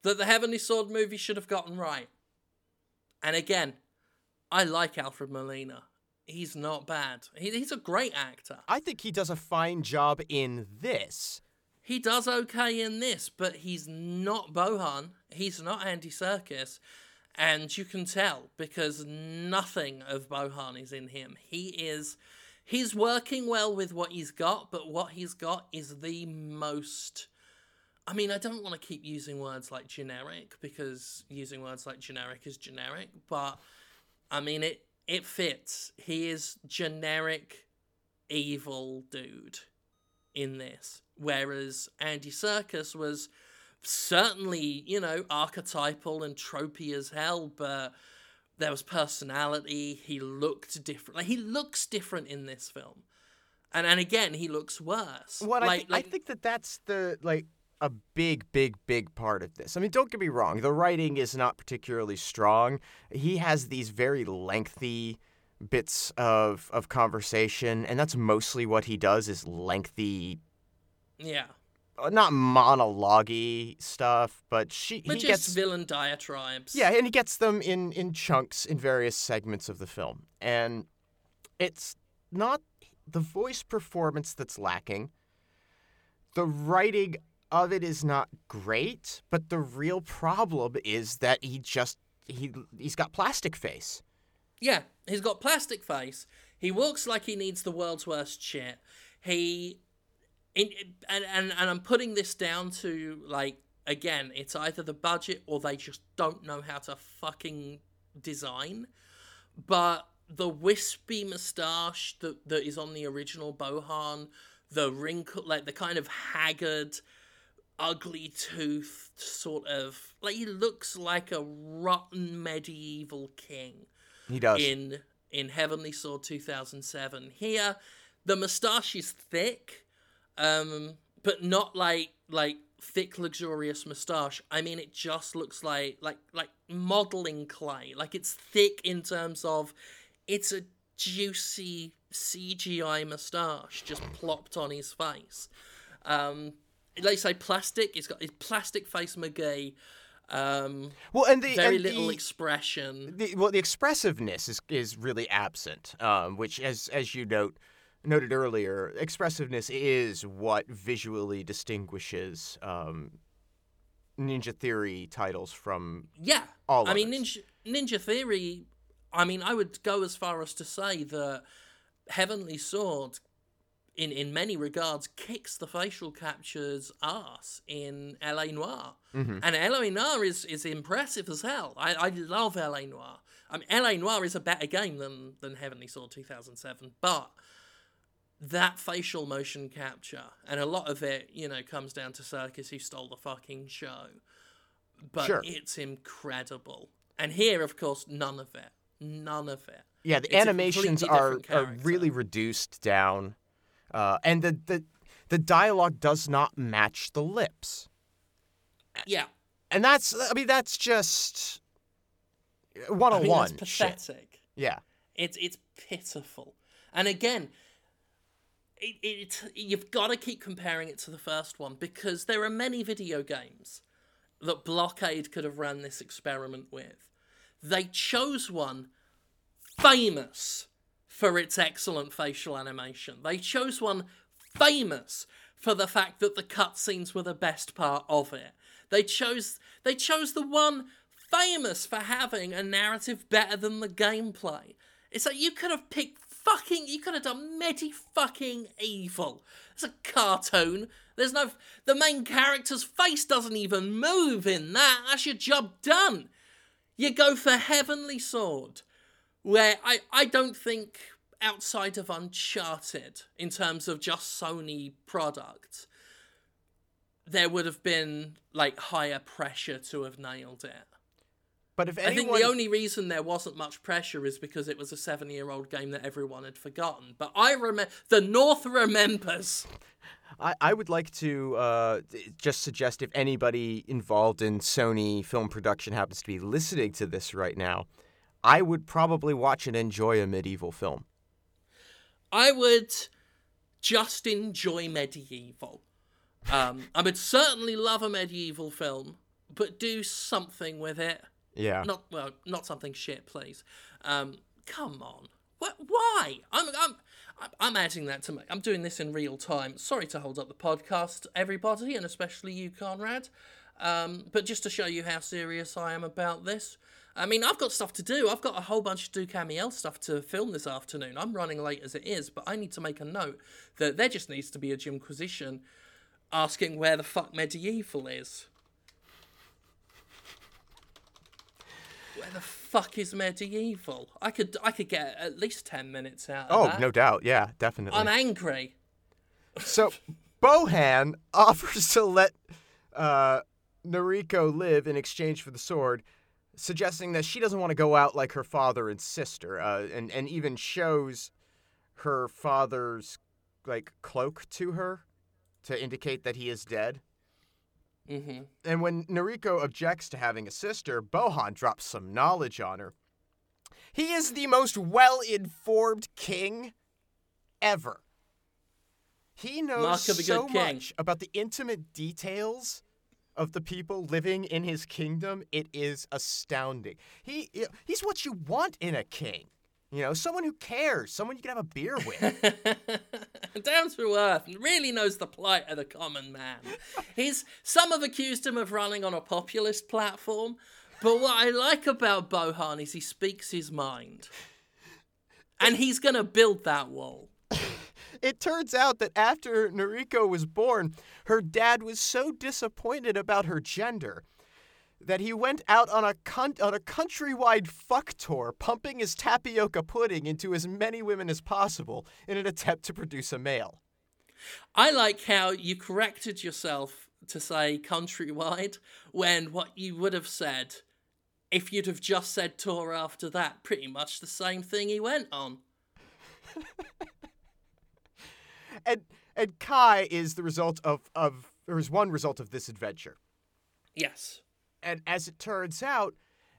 that the Heavenly Sword movie should have gotten right. And again, I like Alfred Molina. He's not bad. He, he's a great actor. I think he does a fine job in this. He does okay in this, but he's not Bohan. He's not Andy Serkis. And you can tell because nothing of Bohan is in him. He is. He's working well with what he's got, but what he's got is the most. I mean, I don't want to keep using words like generic because using words like generic is generic, but I mean, it, it fits. He is generic evil dude in this. Whereas Andy Serkis was certainly, you know, archetypal and tropey as hell, but there was personality. He looked different. Like he looks different in this film, and and again he looks worse. What I, like, thi- like I think that that's the like a big, big, big part of this. I mean, don't get me wrong. The writing is not particularly strong. He has these very lengthy bits of of conversation, and that's mostly what he does is lengthy, yeah, uh, not monologue stuff, but she but he just gets villain diatribes. Yeah, and he gets them in in chunks in various segments of the film. And it's not the voice performance that's lacking. The writing of it is not great, but the real problem is that he just he he's got plastic face. Yeah, he's got plastic face. He walks like he needs the world's worst shit. He, in, and and and I'm putting this down to like again, it's either the budget or they just don't know how to fucking design. But the wispy moustache that that is on the original Bohan, the wrinkle, like the kind of haggard, ugly toothed sort of like he looks like a rotten medieval king He does. in in Heavenly Sword 2007. Here, the moustache is thick, um, but not like like thick luxurious moustache. I mean, it just looks like like like modeling clay. Like it's thick in terms of it's a juicy CGI moustache just plopped on his face. Um, like say, plastic. It's got his plastic face McGee. Um, well, and the very and little the, expression. the well the expressiveness is is really absent um, which as as you note noted earlier expressiveness is what visually distinguishes um, ninja theory titles from Yeah, all I mean. Ninja, Ninja Theory. I mean, I would go as far as to say that Heavenly Sword, in in many regards, kicks the facial captures ass in L.A. Noire, Mhm. and L.A. Noire is is impressive as hell. I I love L.A. Noire. I mean, L.A. Noire is a better game than than Heavenly Sword 2007, but that facial motion capture and a lot of it, you know, comes down to Serkis who stole the fucking show. But Sure. it's incredible. And here, of course, none of it. None of it. yeah the It's animations are, are really reduced down uh, and the, the the dialogue does not match the lips Yeah. and that's i mean that's just mean, 101 that's shit pathetic. yeah It's it's pitiful. And again, it, it you've got to keep comparing it to the first one because there are many video games that Blockade could have ran this experiment with. They chose one famous for its excellent facial animation. They chose one famous for the fact that the cutscenes were the best part of it. They chose they chose the one famous for having a narrative better than the gameplay. It's like you could have picked fucking you could have done Medi fucking evil. It's a cartoon. There's no the main character's face doesn't even move in that. That's your job done. You go for Heavenly Sword, where I, I don't think outside of Uncharted, in terms of just Sony product, there would have been like higher pressure to have nailed it. But if I think the only reason there wasn't much pressure is because it was a seven-year-old game that everyone had forgotten. But I remember the North remembers. I, I would like to uh, just suggest if anybody involved in Sony film production happens to be listening to this right now, I would probably watch and enjoy a MediEvil film. I would just enjoy MediEvil. Um, I would certainly love a MediEvil film, but do something with it. Yeah. Not well, not something shit, please. Um, come on. What? Why? I'm I'm I'm adding that to my. I'm doing this in real time. Sorry to hold up the podcast, everybody, and especially you, Conrad. Um, but just to show you how serious I am about this. I mean, I've got stuff to do. I've got a whole bunch of Duke Amiel stuff to film this afternoon. I'm running late as it is, but I need to make a note that there just needs to be a Jimquisition asking where the fuck MediEvil is. Where the fuck is MediEvil? I could I could get at least ten minutes out of Oh, that. no doubt. Yeah, definitely. I'm angry. So Bohan offers to let uh, Noriko live in exchange for the sword, suggesting that she doesn't want to go out like her father and sister, uh, and and even shows her father's like cloak to her to indicate that he is dead. Hmm And when Noriko objects to having a sister, Bohan drops some knowledge on her. He is the most well informed king ever. He knows Mark of a good so much about the intimate details of the people living in his kingdom. It is astounding. He he's what you want in a king. You know, someone who cares, someone you can have a beer with. Down to earth, really knows the plight of the common man. He's some have accused him of running on a populist platform, but what I like about Bohan is he speaks his mind. And he's gonna build that wall. It turns out that after Noriko was born, her dad was so disappointed about her gender that he went out on a con- on a countrywide fuck tour, pumping his tapioca pudding into as many women as possible in an attempt to produce a male. I like how you corrected yourself to say countrywide when what you would have said if you'd have just said tour after that, pretty much the same thing he went on. And and Kai is the result of of or is one result of this adventure. Yes. And as it turns out,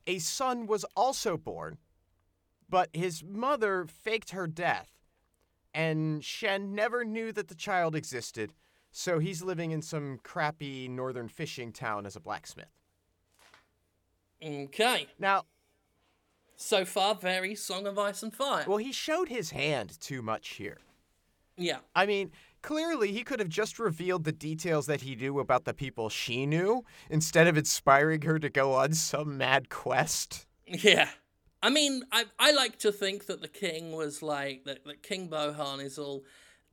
a son was also born, but his mother faked her death, and Shen never knew that the child existed, so he's living in some crappy northern fishing town as a blacksmith. Okay. Now, So far, very Song of Ice and Fire. well, he showed his hand too much here. yeah. I mean, clearly he could have just revealed the details that he knew about the people she knew instead of inspiring her to go on some mad quest. Yeah. I mean, I I like to think that the king was like that, that King Bohan is all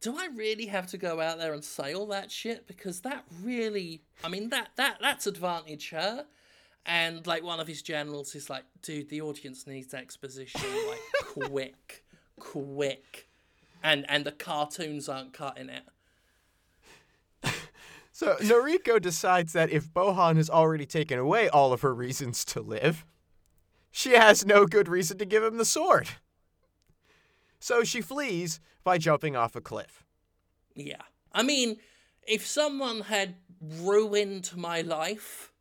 do I really have to go out there and say all that shit? Because that really I mean that that that's advantage her. And like one of his generals is like, dude, the audience needs exposition like quick. Quick. And and the cartoons aren't cutting it. So Noriko decides that if Bohan has already taken away all of her reasons to live, she has no good reason to give him the sword. So she flees by jumping off a cliff. Yeah. I mean, if someone had ruined my life,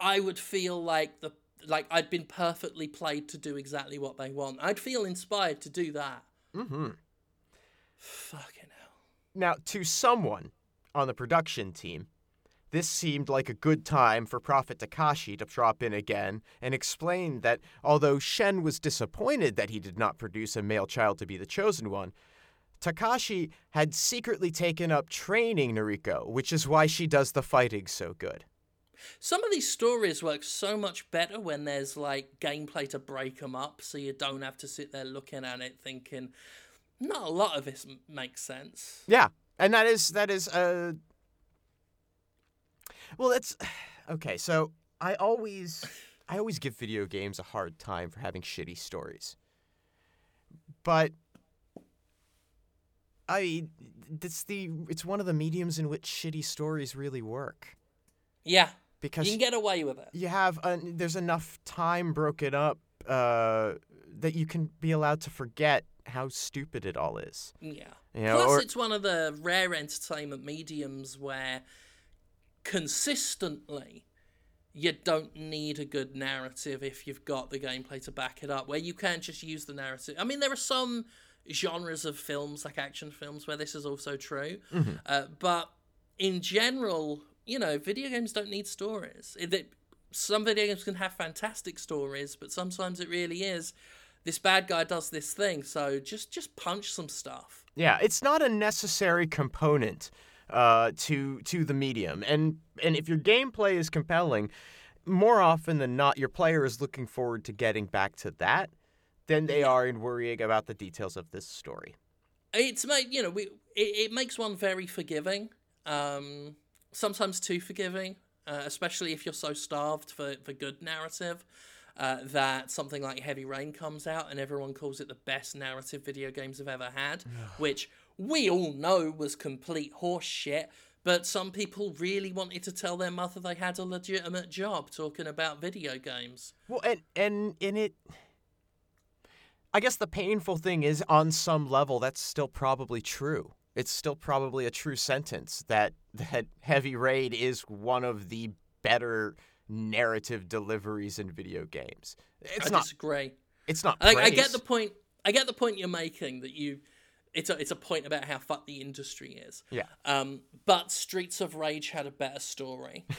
I would feel like the like I'd been perfectly played to do exactly what they want. I'd feel inspired to do that. Mm-hmm. Fucking hell. Now, to someone on the production team, this seemed like a good time for Prophet Takashi to drop in again and explain that although Shen was disappointed that he did not produce a male child to be the chosen one, Takashi had secretly taken up training Noriko, which is why she does the fighting so good. Some of these stories work so much better when there's like gameplay to break them up, so you don't have to sit there looking at it thinking, not a lot of this makes sense. Yeah, and that is that is uh well it's okay so i always i always give video games a hard time for having shitty stories but i it's the it's one of the mediums in which shitty stories really work Yeah, because you can get away with it. you have uh, there's enough time broken up uh, that you can be allowed to forget how stupid it all is Yeah. you know, Plus, or- it's one of the rare entertainment mediums where consistently you don't need a good narrative if you've got the gameplay to back it up, where you can just use the narrative. I mean, there are some genres of films, like action films, where this is also true. Uh, but in general, you know, video games don't need stories. It, it- some video games can have fantastic stories, but sometimes it really is this bad guy does this thing, so just just punch some stuff. Yeah, it's not a necessary component uh, to to the medium, and and if your gameplay is compelling, more often than not, your player is looking forward to getting back to that than they are in worrying about the details of this story. It's made you know we it, it makes one very forgiving, um, sometimes too forgiving, uh, especially if you're so starved for for good narrative. Uh, that something like Heavy Rain comes out and everyone calls it the best narrative video games have ever had, which we all know was complete horse shit. But some people really wanted to tell their mother they had a legitimate job talking about video games. Well, and and in it, I guess the painful thing is, on some level, that's still probably true. It's still probably a true sentence that that Heavy Rain is one of the better narrative deliveries in video games. It's I not. disagree. It's not. I, I get the point. I get the point you're making that you, it's a it's a point about how fucked the industry is. Yeah. Um, but Streets of Rage had a better story.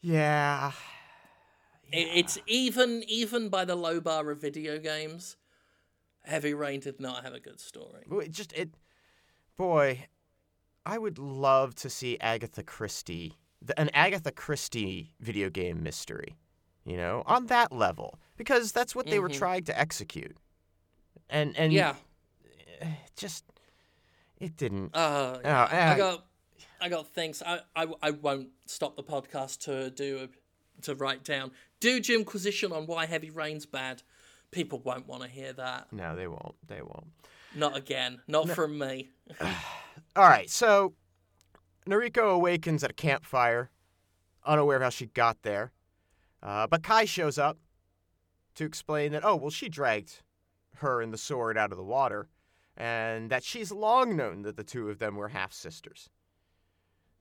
Yeah. It, it's even even by the low bar of video games. Heavy Rain did not have a good story. Well, It just it. Boy, I would love to see Agatha Christie, the, an Agatha Christie video game mystery. You know, on that level, because that's what they were Mhm. trying to execute. And and Yeah. just it didn't. Uh, Oh, I uh, got I got things. I, I I won't stop the podcast to do to write down. Do Jimquisition on why Heavy Rain's bad. People won't want to hear that. No, they won't. They won't. Not again. Not from me. All right, so Noriko awakens at a campfire, unaware of how she got there. Uh, but Kai shows up to explain that, oh, well, she dragged her and the sword out of the water, and that she's long known that the two of them were half sisters.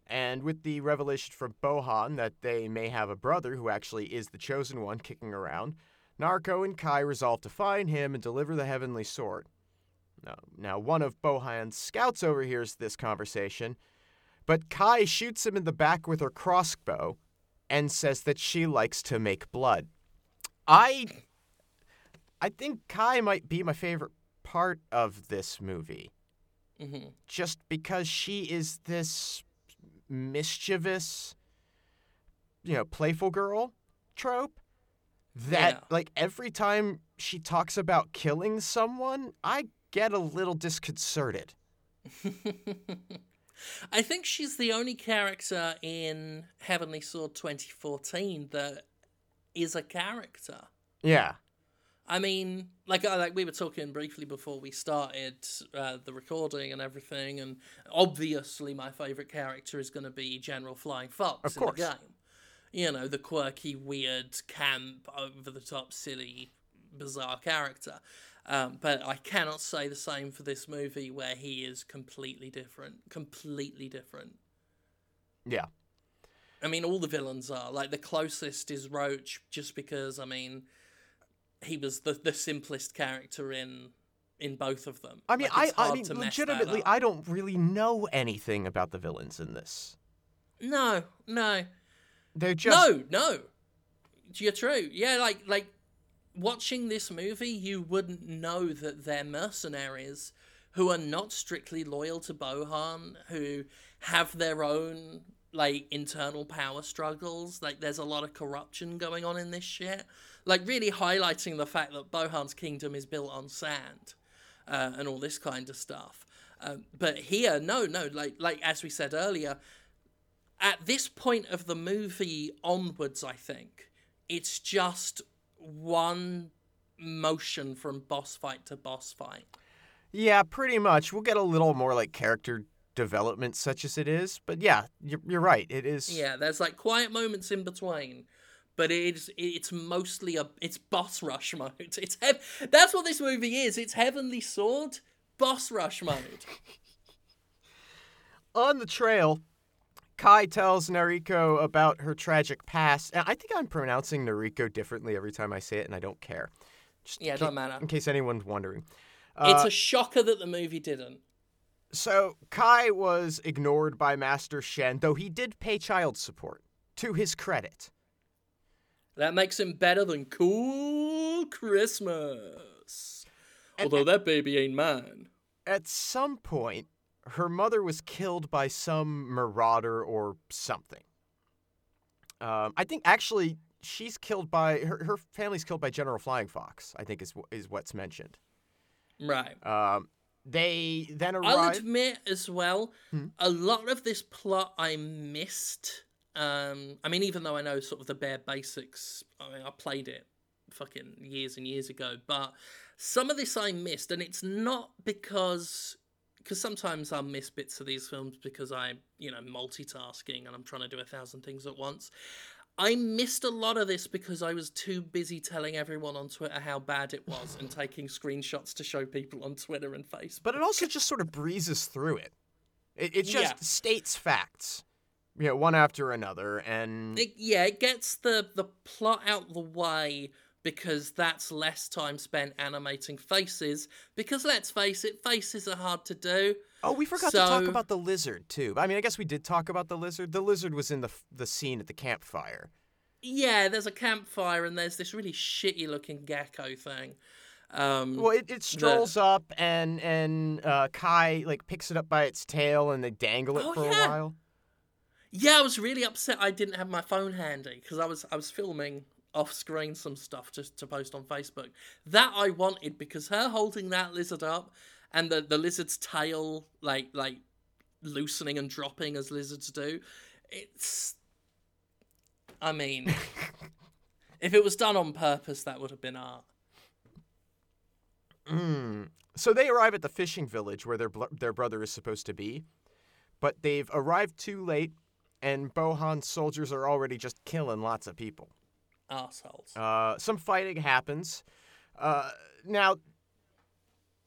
And with the revelation from Bohan that they may have a brother who actually is the chosen one kicking around, Nariko and Kai resolve to find him and deliver the heavenly sword. Now, now one of Bohan's scouts overhears this conversation, but Kai shoots him in the back with her crossbow and says that she likes to make blood. I I think Kai might be my favorite part of this movie hmm just because she is this mischievous you know, playful girl trope that Yeah. like every time she talks about killing someone, I get a little disconcerted. I think she's the only character in Heavenly Sword 2014 that is a character. Yeah. I mean, like uh, like we were talking briefly before we started uh, the recording and everything, and obviously my favorite character is going to be General Flying Fox in the game. You know, the quirky, weird, camp, over the top, silly, bizarre character. Um, but I cannot say the same for this movie where he is completely different. Completely different. Yeah. I mean, all the villains are. Like, the closest is Roach, just because, I mean, he was the, the simplest character in in both of them. I mean, Like, I, I mean, to mess that legitimately. I don't really know anything about the villains in this. no, no. They're just No, no. You're true. Yeah, like like watching this movie, you wouldn't know that they're mercenaries who are not strictly loyal to Bohan, who have their own like internal power struggles. Like there's a lot of corruption going on in this shit. Like really highlighting the fact that Bohan's kingdom is built on sand uh, and all this kind of stuff. Um, but here, no, no, like like as we said earlier, at this point of the movie onwards, I think it's just one motion from boss fight to boss fight. Yeah, pretty much. We'll get a little more like character development, such as it is. But yeah, you're, you're right. It is. Yeah, there's like quiet moments in between, but it's it's mostly a it's boss rush mode. It's hev- that's what this movie is. It's Heavenly Sword boss rush mode. On the trail, Kai tells Nariko about her tragic past. And I think I'm pronouncing Nariko differently every time I say it, and I don't care. Just Yeah, it don't matter. In case anyone's wondering. it's Uh, a shocker that the movie didn't. So Kai was ignored by Master Shen, though he did pay child support. To his credit. That makes him better than Cool Christmas. Although that baby ain't mine. At some point, her mother was killed by some marauder or something. Um, I think actually she's killed by her. Her family's killed by General Flying Fox. I think is is what's mentioned. Right. Um, they then arrive. I'll admit as well, Hmm. a lot of this plot I missed. Um, I mean, even though I know sort of the bare basics, I mean, I played it fucking years and years ago, but some of this I missed, and it's not because because sometimes I'll miss bits of these films because I'm you know multitasking and I'm trying to do a thousand things at once. I missed a lot of this because I was too busy telling everyone on Twitter how bad it was and taking screenshots to show people on Twitter and Facebook. but it also just sort of breezes through it. It, it just Yeah. states facts, you know, one after another, and It, yeah, it gets the the plot out the way because that's less time spent animating faces. Because let's face it, faces are hard to do. oh, we forgot to talk about the lizard too. I mean, I guess we did talk about the lizard. The lizard was in the the scene at the campfire. Yeah, there's a campfire and there's this really shitty looking gecko thing. Um, Well, it, it strolls up and and uh, Kai like picks it up by its tail and they dangle it Oh, for yeah. a while. yeah, I was really upset I didn't have my phone handy because I was I was filming off screen some stuff just to post on Facebook. That I wanted because her holding that lizard up and the, the lizard's tail like like loosening and dropping as lizards do. It's I mean if it was done on purpose that would have been art. Mm. So they arrive at the fishing village where their bl- their brother is supposed to be, but they've arrived too late, and Bohan's soldiers are already just killing lots of people. Assholes. Uh, some fighting happens. Uh, now,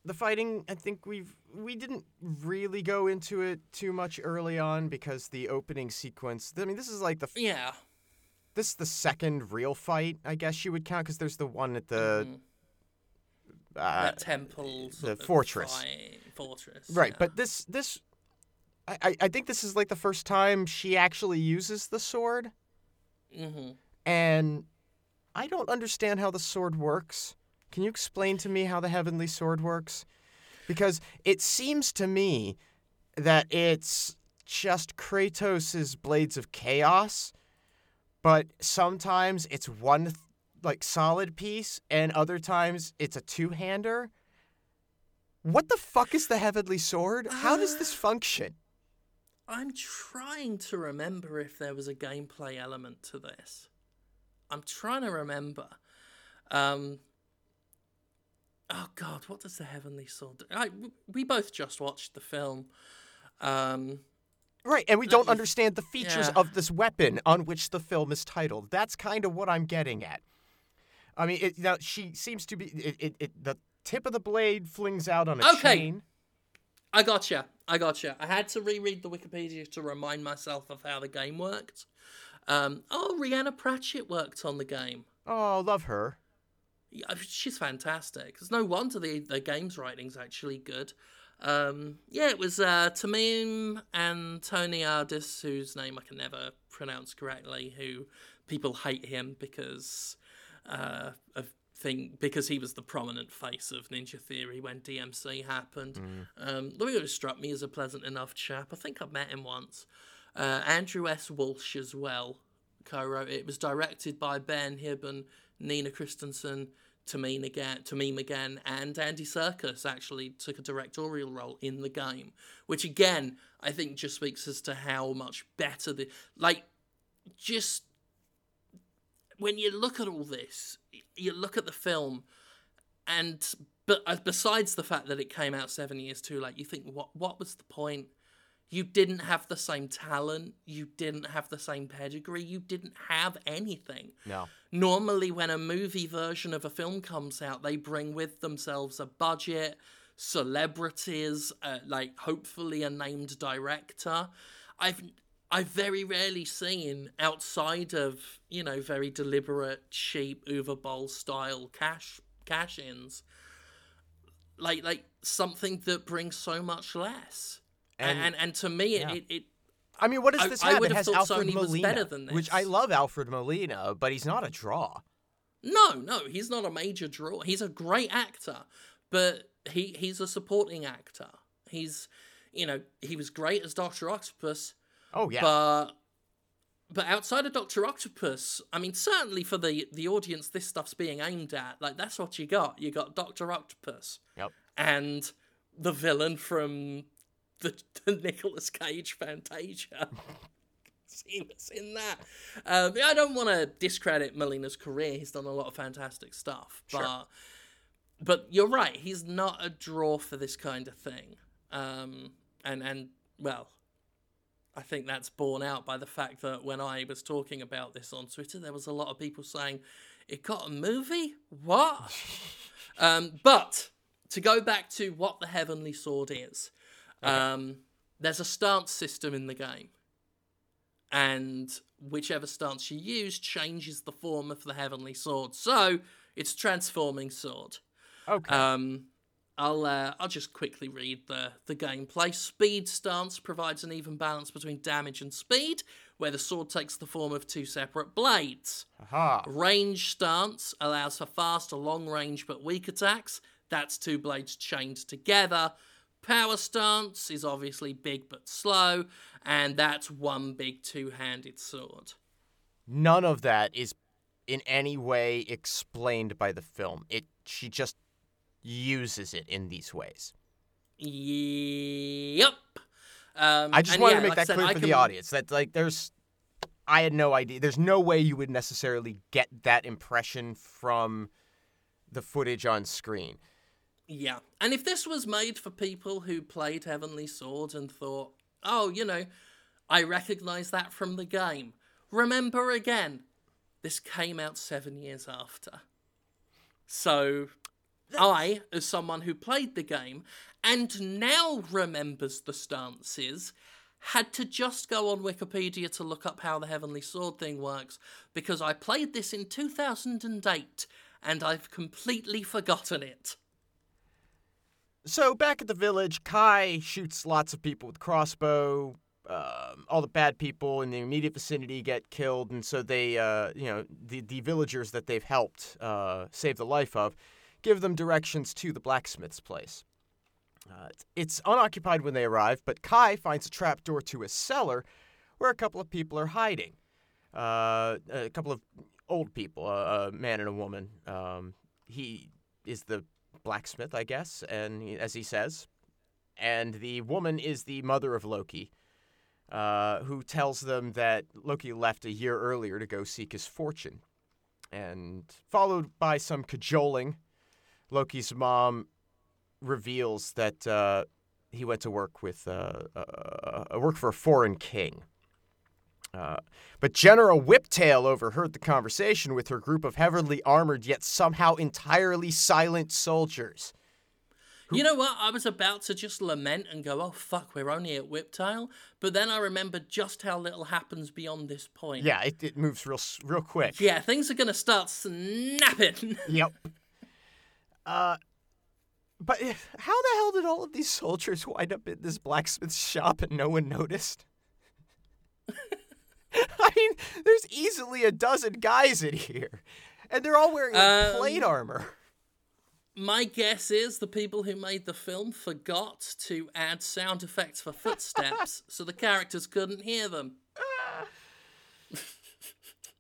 the fighting, I think we've we didn't really go into it too much early on because the opening sequence. I mean, this is like the f- yeah. this is the second real fight, I guess you would count, because there's the one at the Mhm. uh, that temple sort the of fortress. fortress. right. yeah. But this this. I, I- think this is like the first time she actually uses the sword, Mhm. And I don't understand how the sword works. Can you explain to me how the heavenly sword works? Because it seems to me that it's just Kratos' blades of chaos, but sometimes it's one th- like solid piece and other times it's a two-hander. What the fuck is the heavenly sword? How does this Uh, function? I'm trying to remember if there was a gameplay element to this. I'm trying to remember. Um, oh God, what does the Heavenly Sword? Do? I, we both just watched the film. Um, Right, and we don't me- understand the features yeah. of this weapon on which the film is titled. That's kind of what I'm getting at. I mean, it, now she seems to be it, it, it. The tip of the blade flings out on a Okay. chain. I gotcha. I gotcha. I had to reread the Wikipedia to remind myself of how the game worked. Um, oh, Rhianna Pratchett worked on the game. Oh, love her. Yeah, she's fantastic. It's no wonder the the game's writing's actually good. Um, yeah, it was uh, Tameem Antoniades, whose name I can never pronounce correctly, who people hate him because uh, of thing because he was the prominent face of Ninja Theory when DMC happened. Mm. Um, Louis struck me as a pleasant enough chap. I think I've met him once. Uh, Andrew S. Walsh as well co-wrote it. It was directed by Ben Hibben, Nina Kristensen, Tameem again, Tameem again, and Andy Serkis actually took a directorial role in the game, which again I think just speaks as to how much better the like just when you look at all this, you look at the film, and but uh, besides the fact that it came out seven years too late, you think what what was the point? You didn't have the same talent. You didn't have the same pedigree. You didn't have anything. No. Normally, when a movie version of a film comes out, they bring with themselves a budget, celebrities, uh, like hopefully a named director. I've I've very rarely seen outside of you know very deliberate, cheap Uwe Boll style cash cash ins, like like something that brings so much less. And and, and to me, yeah. it, it I mean, what does this I, have? I it has Alfred Sony Molina, which I love Alfred Molina, but he's not a draw. No, no, he's not a major draw. He's a great actor, but he he's a supporting actor. He's, you know, he was great as Doctor Octopus. Oh yeah. But but outside of Doctor Octopus, I mean, certainly for the the audience, this stuff's being aimed at. Like that's what you got. You got Doctor Octopus. Yep. And the villain from the, the Nicolas Cage Fantasia. was in that. Um, I don't want to discredit Molina's career. He's done a lot of fantastic stuff, but sure. but you're right. He's not a draw for this kind of thing. Um, and and well, I think that's borne out by the fact that when I was talking about this on Twitter, there was a lot of people saying, "It got a movie? What?" um, but to go back to what the Heavenly Sword is, okay. um, there's a stance system in the game, and whichever stance you use changes the form of the Heavenly Sword. So it's a transforming sword. Okay. Um, I'll uh, I'll just quickly read the the gameplay. Speed stance provides an even balance between damage and speed, where the sword takes the form of two separate blades. Aha. Range stance allows for fast or long range but weak attacks. That's two blades chained together. Power stance is obviously big but slow, and that's one big two-handed sword. None of that is in any way explained by the film. It she just uses it in these ways. Yep. Um, I just wanted yeah, to make like that clear for can... the audience that like there's I had no idea. There's no way you would necessarily get that impression from the footage on screen. Yeah. And if this was made for people who played Heavenly Sword and thought, "Oh, you know, I recognize that from the game." Remember again, this came out 7 years after. So I, as someone who played the game and now remembers the stances, had to just go on Wikipedia to look up how the Heavenly Sword thing works because I played this in 2008 and I've completely forgotten it. So, back at the village, Kai shoots lots of people with crossbow. Um, all the bad people in the immediate vicinity get killed, and so they, uh, you know, the, the villagers that they've helped uh, save the life of give them directions to the blacksmith's place. Uh, it's unoccupied when they arrive, but Kai finds a trapdoor to a cellar where a couple of people are hiding. Uh, a couple of old people, a man and a woman. Um, he is the blacksmith, I guess, and as he says, and the woman is the mother of Loki, uh, who tells them that Loki left a year earlier to go seek his fortune, and followed by some cajoling Loki's mom reveals that uh, he went to work with uh, uh, work for a foreign king. Uh, but General Whiptail overheard the conversation with her group of heavily armored yet somehow entirely silent soldiers. You know what? I was about to just lament and go, "Oh fuck, we're only at Whiptail," but then I remembered just how little happens beyond this point. Yeah, it, it moves real real quick. Yeah, things are gonna start snapping. Yep. Uh, but how the hell did all of these soldiers wind up in this blacksmith shop and no one noticed? I mean, there's easily a dozen guys in here, and they're all wearing like, Um, plate armor. My guess is the people who made the film forgot to add sound effects for footsteps, so the characters couldn't hear them.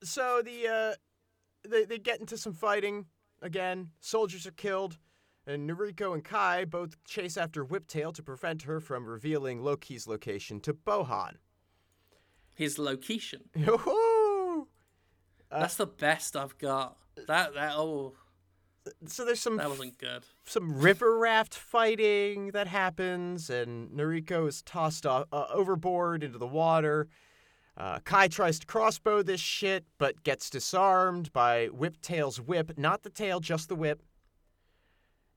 So the uh, they they get into some fighting again. Soldiers are killed, and Noriko and Kai both chase after Whiptail to prevent her from revealing Loki's location to Bohan. His location. Yoo-hoo! That's the best I've got. That that oh So there's some that wasn't good. some river raft fighting that happens, and Noriko is tossed off, uh, overboard into the water. Uh, Kai tries to crossbow this shit, but gets disarmed by Whiptail's whip. Not the tail, just the whip.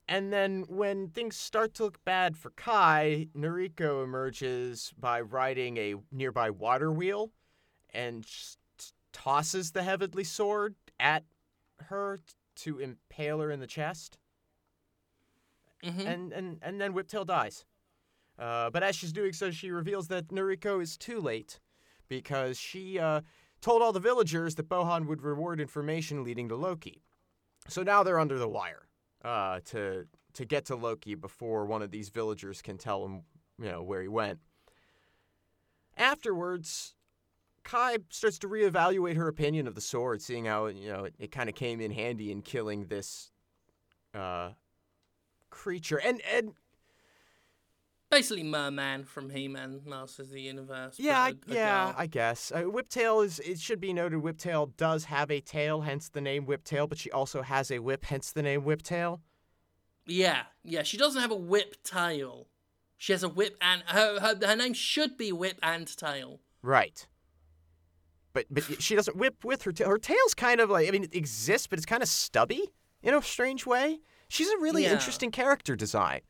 And then when things start to look bad for Kai, Noriko emerges by riding a nearby water wheel and tosses the heavenly sword at her to impale her in the chest hmm and and and then Whiptail dies. Uh, but as she's doing so, she reveals that Noriko is too late because she uh, told all the villagers that Bohan would reward information leading to Loki. So now they're under the wire uh, to to get to Loki before one of these villagers can tell him, you know, where he went. Afterwards, Kai starts to reevaluate her opinion of the sword, seeing how you know it, it kind of came in handy in killing this uh, creature. And and Basically, Merman from He-Man, Masters of the Universe. yeah, I- a- a yeah, girl. I guess uh, Whiptail is. It should be noted, Whiptail does have a tail, hence the name Whiptail. But she also has a whip, hence the name Whiptail. yeah, yeah. She doesn't have a whip tail. She has a whip and her her, her name should be Whip and Tail. Right. But but she doesn't whip with her tail. Her tail's kind of like I mean it exists, but it's kind of stubby in a strange way. She's a really Yeah. interesting character design.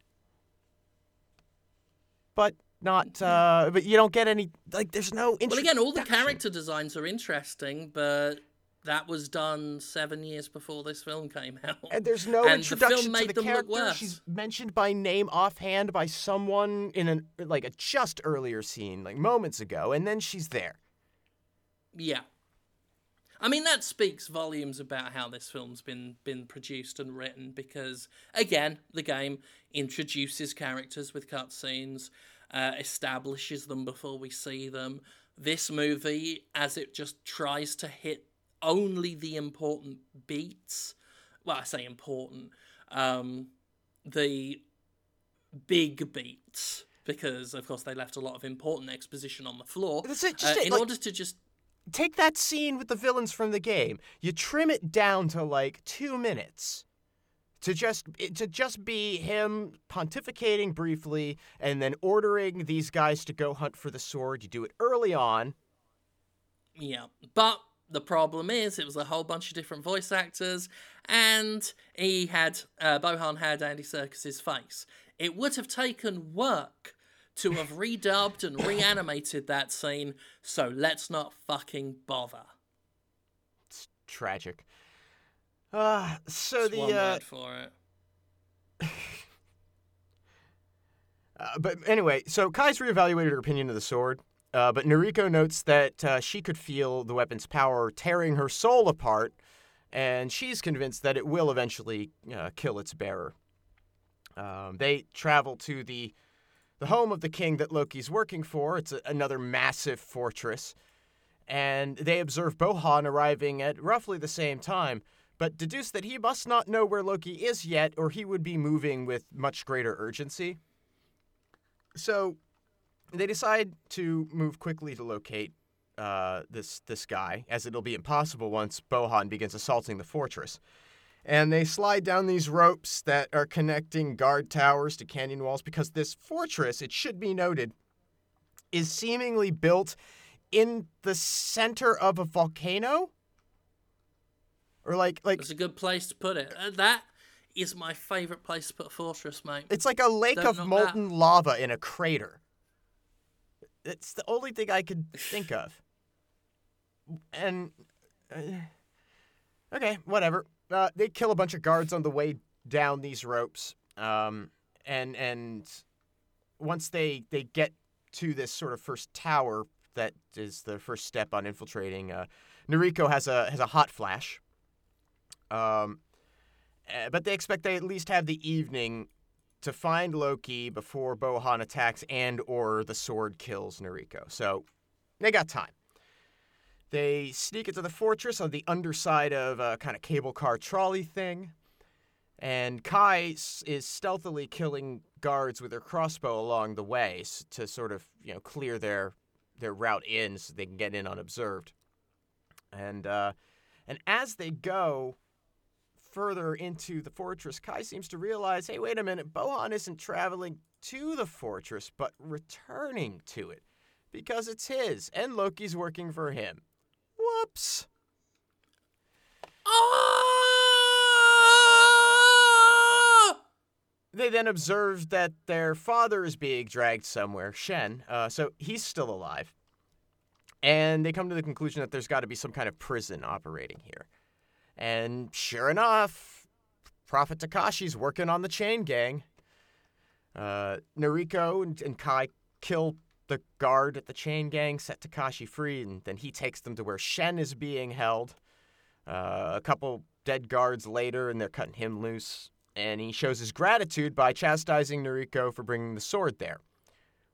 But not. uh But you don't get any like. There's no. Well, again, all the character designs are interesting, but that was done seven years before this film came out. And there's no And the film introduction made to the them look character. worse. She's mentioned by name offhand by someone in an like a just earlier scene, like moments ago, and then she's there. Yeah. I mean that speaks volumes about how this film's been been produced and written because again, the game introduces characters with cutscenes, uh, establishes them before we see them. This movie, as it just tries to hit only the important beats, well, I say important, um, the big beats, because of course they left a lot of important exposition on the floor. That's it, uh, just it, in like- order to just Take that scene with the villains from the game. You trim it down to like two minutes. To just to just be him pontificating briefly and then ordering these guys to go hunt for the sword. You do it early on. Yeah, but the problem is it was a whole bunch of different voice actors, and he had uh, Bohan had Andy Serkis's face. It would have taken work to have redubbed and reanimated that scene, so let's not fucking bother. It's tragic. Uh, so That's the uh, for it. Uh, but anyway, so Kai's reevaluated her opinion of the sword, uh, but Noriko notes that uh, she could feel the weapon's power tearing her soul apart, and she's convinced that it will eventually uh, kill its bearer. Um, they travel to the the home of the king that Loki's working for. It's a, another massive fortress, and they observe Bohan arriving at roughly the same time, but deduce that he must not know where Loki is yet, or he would be moving with much greater urgency. So they decide to move quickly to locate uh, this this guy, as it'll be impossible once Bohan begins assaulting the fortress. And they slide down these ropes that are connecting guard towers to canyon walls because this fortress, it should be noted, is seemingly built in the center of a volcano. Or like like It's a good place to put it. Uh, that is my favourite place to put a fortress, mate. It's like a lake Don't of molten lava in a crater. It's the only thing I could think of. And uh, okay, whatever. Uh, they kill a bunch of guards on the way down these ropes, um, and and once they they get to this sort of first tower that is the first step on infiltrating, uh, Noriko has a has a hot flash. Um, uh, but they expect they at least have the evening to find Loki before Bohan attacks and or the sword kills Noriko. So they got time. They sneak into the fortress on the underside of a kind of cable car trolley thing. And Kai is stealthily killing guards with her crossbow along the way to sort of, you know, clear their their route in so they can get in unobserved. And uh, and as they go, further into the fortress, Kai seems to realize hey, wait a minute, Bohan isn't traveling to the fortress, but returning to it because it's his, and Loki's working for him. Whoops. Oh! They then observe that their father is being dragged somewhere, Shen, uh, so he's still alive. And they come to the conclusion that there's got to be some kind of prison operating here. And sure enough, Prophet Takashi's working on the chain gang. Uh, Noriko and, and Kai kill the guard at the chain gang, set Takashi free, and then he takes them to where Shen is being held. Uh, a couple dead guards later, and they're cutting him loose. And he shows his gratitude by chastising Nariko for bringing the sword there.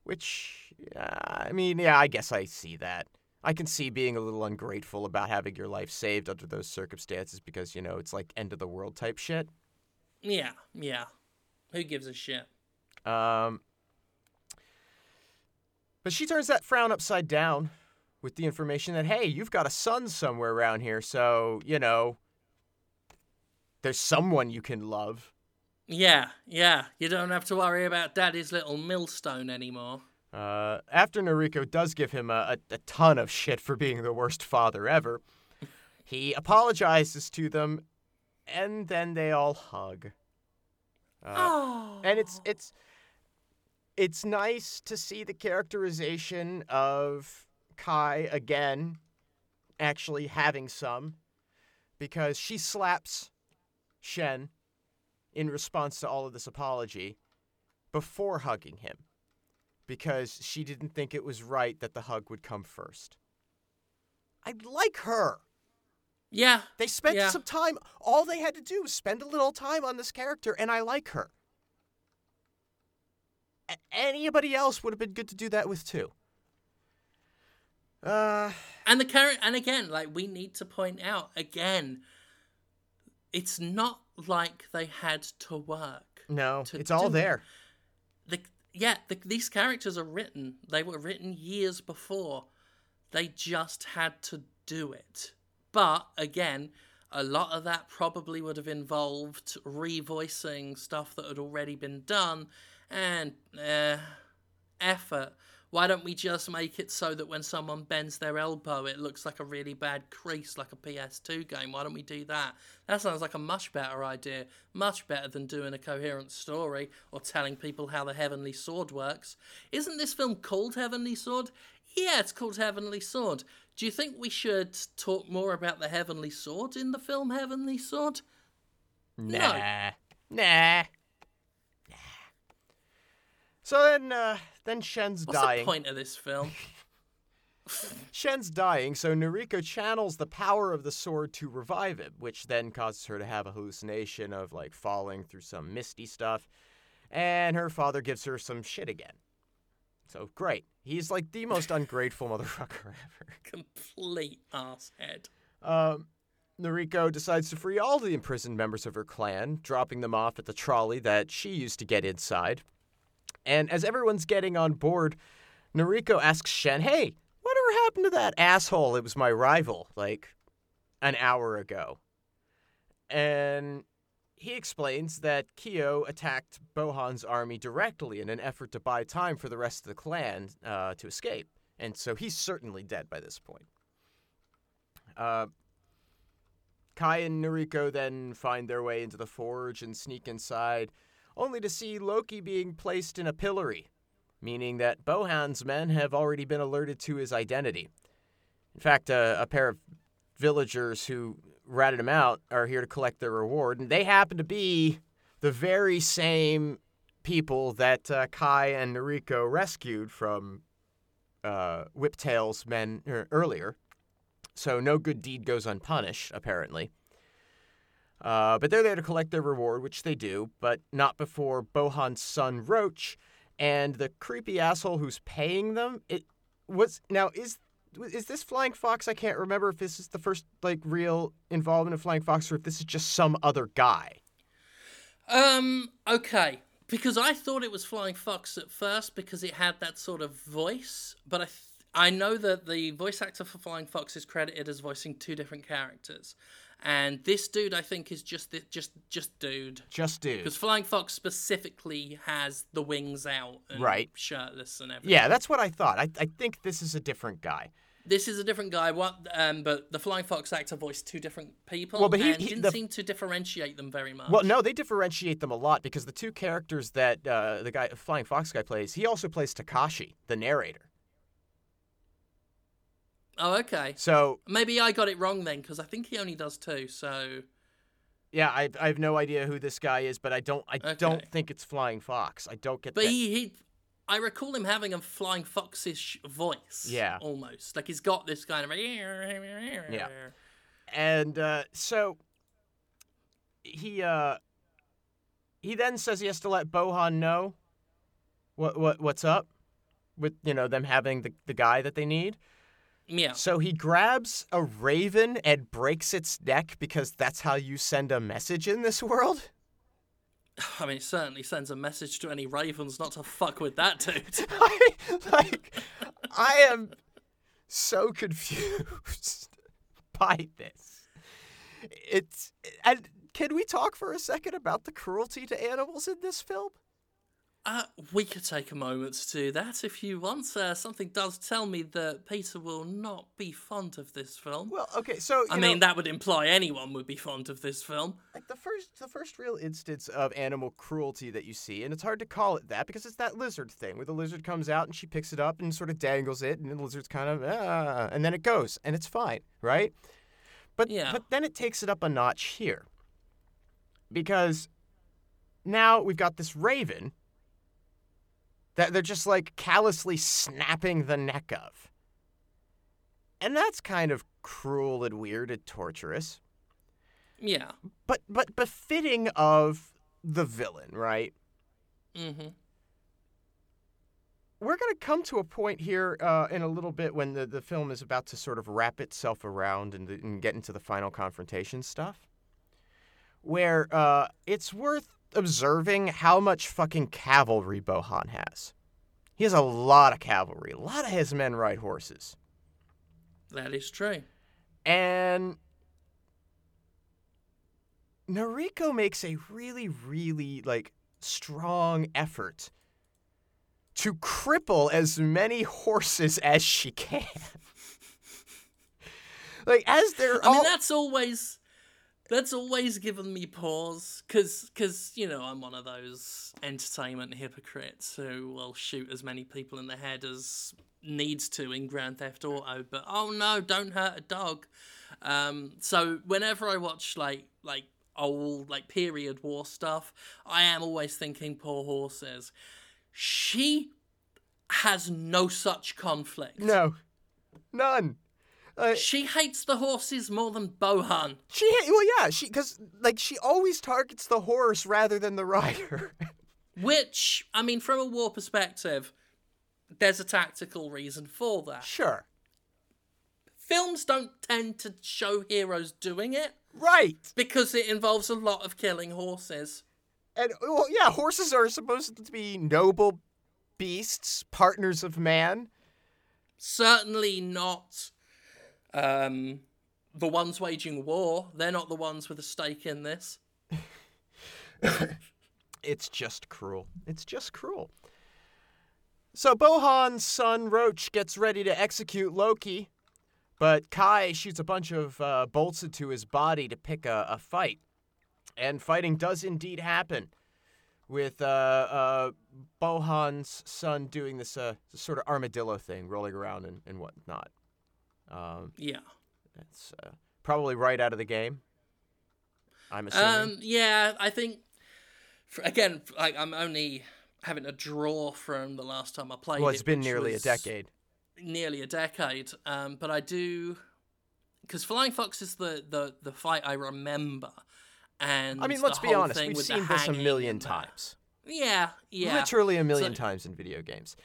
Which, uh, I mean, yeah, I guess I see that. I can see being a little ungrateful about having your life saved under those circumstances because, you know, it's like end of the world type shit. Yeah, yeah. Who gives a shit? Um, but she turns that frown upside down with the information that, hey, you've got a son somewhere around here, so, you know, there's someone you can love. Yeah, yeah. You don't have to worry about daddy's little millstone anymore. Uh, after Noriko does give him a, a, a ton of shit for being the worst father ever, he apologizes to them, and then they all hug. Uh, oh. and it's it's it's nice to see the characterization of Kai again actually having some because she slaps Shen in response to all of this apology before hugging him because she didn't think it was right that the hug would come first. I like her. Yeah. They spent yeah. some time. All they had to do was spend a little time on this character, and I like her. A- anybody else would have been good to do that with too. Uh, And the character, and again, like we need to point out again, it's not like they had to work. no, To it's all do there. The yeah, the, these characters are written. They were written years before. They just had to do it. But again, a lot of that probably would have involved revoicing stuff that had already been done and uh, effort. Why don't we just make it so that when someone bends their elbow, it looks like a really bad crease, like a PS2 game? Why don't we do that? That sounds like a much better idea. Much better than doing a coherent story or telling people how the Heavenly Sword works. Isn't this film called Heavenly Sword? Yeah, it's called Heavenly Sword. Do you think we should talk more about the Heavenly Sword in the film Heavenly Sword? Nah, nah, nah. So then, uh, then Shen's What's dying. the point of this film? Shen's dying, so Noriko channels the power of the sword to revive him, which then causes her to have a hallucination of like falling through some misty stuff, and her father gives her some shit again. So great. He's like the most ungrateful motherfucker ever. Complete asshead. Um, Noriko decides to free all the imprisoned members of her clan, dropping them off at the trolley that she used to get inside. And as everyone's getting on board, Noriko asks Shen, Hey, whatever happened to that asshole It was my rival, like an hour ago? And he explains that Kyo attacked Bohan's army directly in an effort to buy time for the rest of the clan uh, to escape. And so he's certainly dead by this point. Uh, Kai and Noriko then find their way into the forge and sneak inside, only to see Loki being placed in a pillory, meaning that Bohan's men have already been alerted to his identity. In fact, uh, a pair of villagers who ratted him out are here to collect their reward, and they happen to be the very same people that uh, Kai and Noriko rescued from uh, Whiptail's men er, earlier. So no good deed goes unpunished, apparently. Uh, but they're there to collect their reward, which they do, but not before Bohan's son Roach and the creepy asshole who's paying them. It was now is is this Flying Fox? I can't remember if this is the first like real involvement of Flying Fox or if this is just some other guy. Um. Okay. Because I thought it was Flying Fox at first because it had that sort of voice, but I th- I know that the voice actor for Flying Fox is credited as voicing two different characters, and this dude I think is just the, just just dude. Just dude. Because Flying Fox specifically has the wings out, and Right. Shirtless and everything. Yeah, that's what I thought. I, I think this is a different guy. This is a different guy. What? Um, but the Flying Fox actor voiced two different people, Well, but he- he- didn't the- seem to differentiate them very much. Well, no, they differentiate them a lot because the two characters that uh, the guy Flying Fox guy plays, he also plays Takashi, the narrator. Oh, okay. So Maybe I got it wrong then, because I think he only does two. So yeah, I, I have no idea who this guy is, but I don't I don't think it's Flying Fox. I don't get But that. he, he, I recall him having a flying foxish voice. Yeah. almost like he's got this kind of. Yeah. and uh, so he uh he then says he has to let Bohan know what what what's up with you know them having the, the guy that they need. Yeah. So he grabs a raven and breaks its neck because that's how you send a message in this world. I mean, it certainly sends a message to any ravens not to fuck with that dude. I, like I am so confused by this. It's and can we talk for a second about the cruelty to animals in this film? Uh, we could take a moment to do that if you want. Uh, something does tell me that Peter will not be fond of this film. Well, okay, so I know, mean, that would imply anyone would be fond of this film. like the first the first real instance of animal cruelty that you see, and it's hard to call it that because it's that lizard thing where the lizard comes out and she picks it up and sort of dangles it, and the lizard's kind of ah, and then it goes and it's fine, right? But Yeah. but then it takes it up a notch here because now we've got this raven that they're just like callously snapping the neck of. And that's kind of cruel and weird and torturous Yeah. but but befitting of the villain, right? Mm-hmm. We're going to come to a point here uh, in a little bit when the, the film is about to sort of wrap itself around and, and get into the final confrontation stuff, where uh, it's worth observing how much fucking cavalry Bohan has. He has a lot of cavalry. A lot of his men ride horses. That is true. And Noriko makes a really, really like strong effort to cripple as many horses as she can. like as they're I all mean, that's always that's always given me pause because because you know I'm one of those entertainment hypocrites who will shoot as many people in the head as needs to in Grand Theft Auto, but oh no, don't hurt a dog. Um, so whenever I watch like like old like period war stuff, I am always thinking poor horses. She has no such conflict. no, none. Uh, She hates the horses more than Bohan. she well yeah she because like she always targets the horse rather than the rider. Which, I mean, from a war perspective, there's a tactical reason for that. sure, Films don't tend to show heroes doing it right. because it involves a lot of killing horses. And well, yeah, horses are supposed to be noble beasts, partners of man. Certainly not um, the ones waging war. They're not the ones with a stake in this. It's just cruel. It's just cruel. So Bohan's son Roach gets ready to execute Loki, but Kai shoots a bunch of uh, bolts into his body to pick a, a fight. And fighting does indeed happen, with uh, uh, Bohan's son doing this uh, sort of armadillo thing, rolling around and, and whatnot. Um, Yeah. that's uh, probably right out of the game. I'm assuming. Um, yeah, I think for, again, like I'm only having a draw from the last time I played. Well, it's it, been nearly a decade. Nearly a decade. Um, but I do because Flying Fox is the, the the fight I remember. And I mean, let's be honest. We've seen this a million times. Yeah, yeah. Literally a million So- times in video games.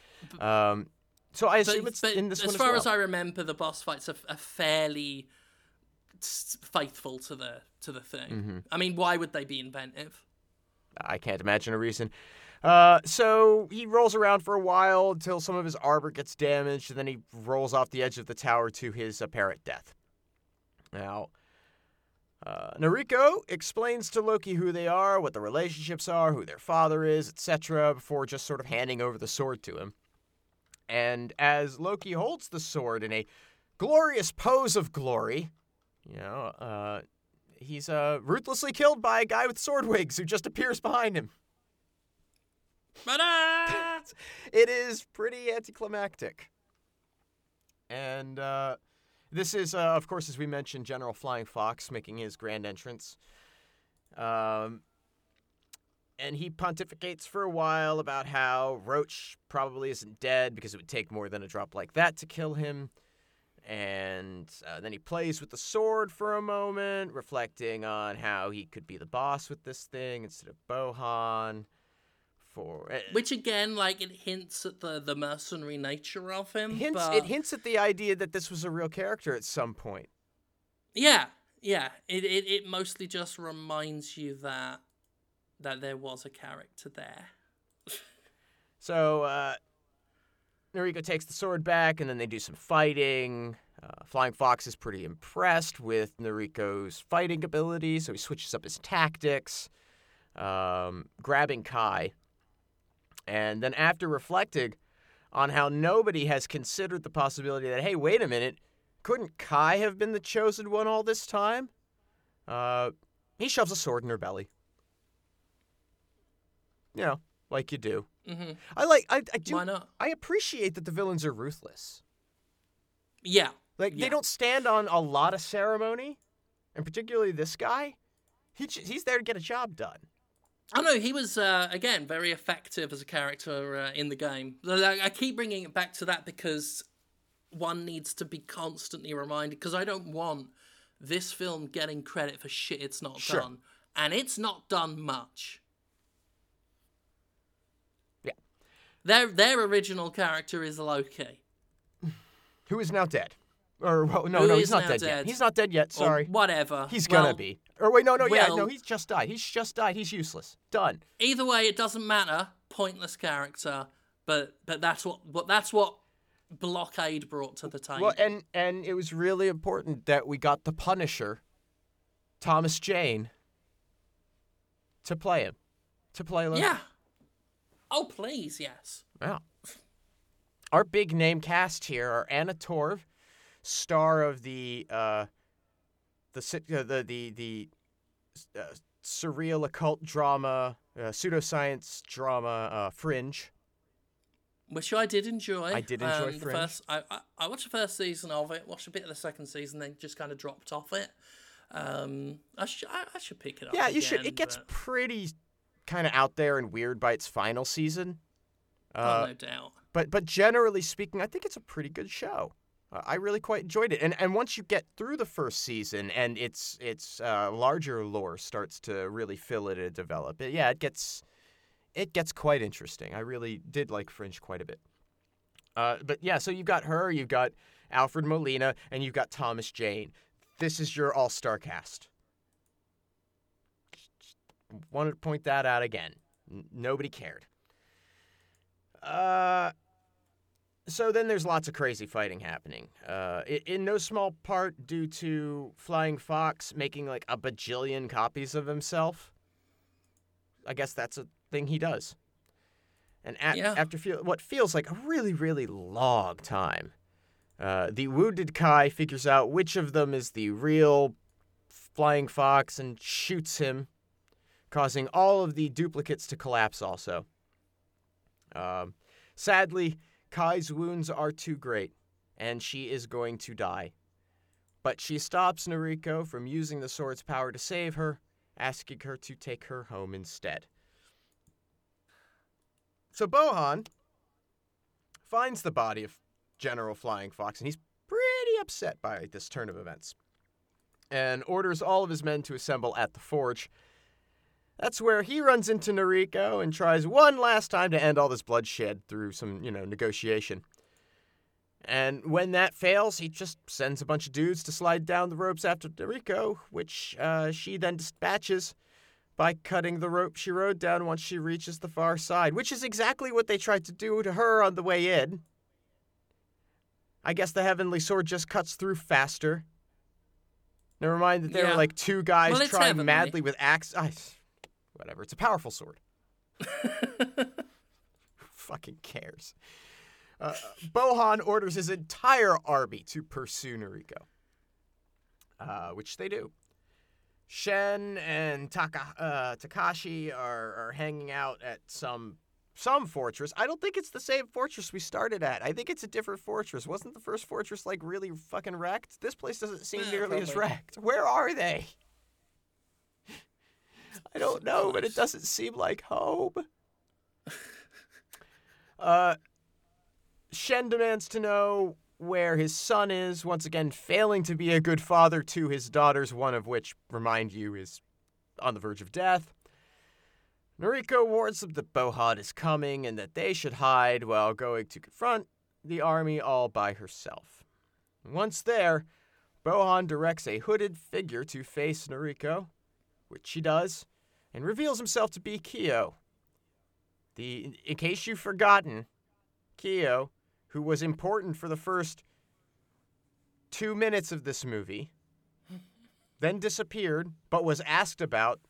Um, so I assume But, it's but in this as one far as well. as I remember, the boss fights are, are fairly faithful to the to the thing. Mm-hmm. I mean, why would they be inventive? I can't imagine a reason. Uh, so he rolls around for a while until some of his armor gets damaged, and then he rolls off the edge of the tower to his apparent death. Now, uh, Nariko explains to Loki who they are, what the relationships are, who their father is, etc., before just sort of handing over the sword to him. And as Loki holds the sword in a glorious pose of glory, you know, uh, he's uh, ruthlessly killed by a guy with sword wigs who just appears behind him. It is pretty anticlimactic. And uh, this is, uh, of course, as we mentioned, General Flying Fox making his grand entrance. Um, and he pontificates for a while about how Roach probably isn't dead because it would take more than a drop like that to kill him. And uh, then he plays with the sword for a moment, reflecting on how he could be the boss with this thing instead of Bohan. For uh, Which again, like it hints at the the mercenary nature of him. hints but it hints at the idea that this was a real character at some point. Yeah, yeah. It, it it mostly just reminds you that that there was a character there. So uh, Nariko takes the sword back, and then they do some fighting. Uh, Flying Fox is pretty impressed with Nariko's fighting ability, so he switches up his tactics, um, grabbing Kai. And then after reflecting on how nobody has considered the possibility that, hey, wait a minute, couldn't Kai have been the chosen one all this time? Uh, he shoves a sword in her belly. You know, like you do. hmm I like. I, I do. Why not? I appreciate that the villains are ruthless. Yeah, Like Yeah. they don't stand on a lot of ceremony, and particularly this guy. He he's there to get a job done. I know he was uh, again very effective as a character uh, in the game. I keep bringing it back to that because one needs to be constantly reminded. Because I don't want this film getting credit for shit it's not Sure. done, and it's not done much. Yeah. Their their original character is Loki. Who is now dead? Or well, no, Who no, he's not now dead, yet. He's not dead yet. or Sorry, whatever. he's gonna Well, be. Or wait, no, no, yeah, no, he's just died. He's just died. He's useless. Done. Either way, it doesn't matter. Pointless character, but but that's what what that's what blockade brought to the table. Well, and and it was really important that we got the Punisher, Thomas Jane, to play him, to play Loki. yeah. Oh please, yes. Yeah. Our big name cast here are Anna Torv, star of the uh, the uh, the the the uh, surreal occult drama, uh, pseudoscience drama, uh, Fringe. Which I did enjoy. I did enjoy um, the Fringe. first. I, I I watched the first season of it. Watched a bit of the second season, then just kind of dropped off it. Um, I should I, I should pick it up. Yeah, you should. again, It gets but- pretty kind of out there and weird by its final season. Uh, oh, no doubt. but but generally speaking, I think it's a pretty good show. Uh, I really quite enjoyed it, and and once you get through the first season and its its uh, larger lore starts to really fill it and develop, it, yeah, it gets it gets quite interesting. I really did like Fringe quite a bit. Uh, but yeah, so you've got her, you've got Alfred Molina, and you've got Thomas Jane. This is your all star cast. Wanted to point that out again. N- nobody cared. Uh, so then there's lots of crazy fighting happening. Uh, in no small part due to Flying Fox making like a bajillion copies of himself. I guess that's a thing he does. And at, Yeah. after feel, what feels like a really, really long time, uh, the wounded Kai figures out which of them is the real Flying Fox and shoots him, causing all of the duplicates to collapse also. Um, sadly, Kai's wounds are too great, and she is going to die. But she stops Nariko from using the sword's power to save her, asking her to take her home instead. so Bohan finds the body of General Flying Fox, and he's pretty upset by this turn of events, and orders all of his men to assemble at the forge. That's where he runs into Nariko and tries one last time to end all this bloodshed through some, you know, negotiation. And when that fails, he just sends a bunch of dudes to slide down the ropes after Nariko, which uh, she then dispatches by cutting the rope she rode down once she reaches the far side, which is exactly what they tried to do to her on the way in. I guess the Heavenly Sword just cuts through faster. Never mind that there Yeah. were like two guys Well, trying heavenly. madly with axe. Whatever. It's a powerful sword. Who fucking cares? Uh, Bohan orders his entire army to pursue Nariko, uh, which they do. Shen and Taka, uh, Takashi are, are hanging out at some some fortress. I don't think it's the same fortress we started at. I think it's a different fortress. Wasn't the first fortress like really fucking wrecked? This place doesn't seem Yeah, nearly as wrecked. Where are they? I don't know, but it doesn't seem like home. uh, Shen demands to know where his son is, once again failing to be a good father to his daughters, one of which, remind you, is on the verge of death. Nariko warns them that Bohan is coming and that they should hide while going to confront the army all by herself. Once there, Bohan directs a hooded figure to face Nariko, which she does, and reveals himself to be Kyo. The, in case you've forgotten, Kyo, who was important for the first two minutes of this movie, then disappeared, but was asked about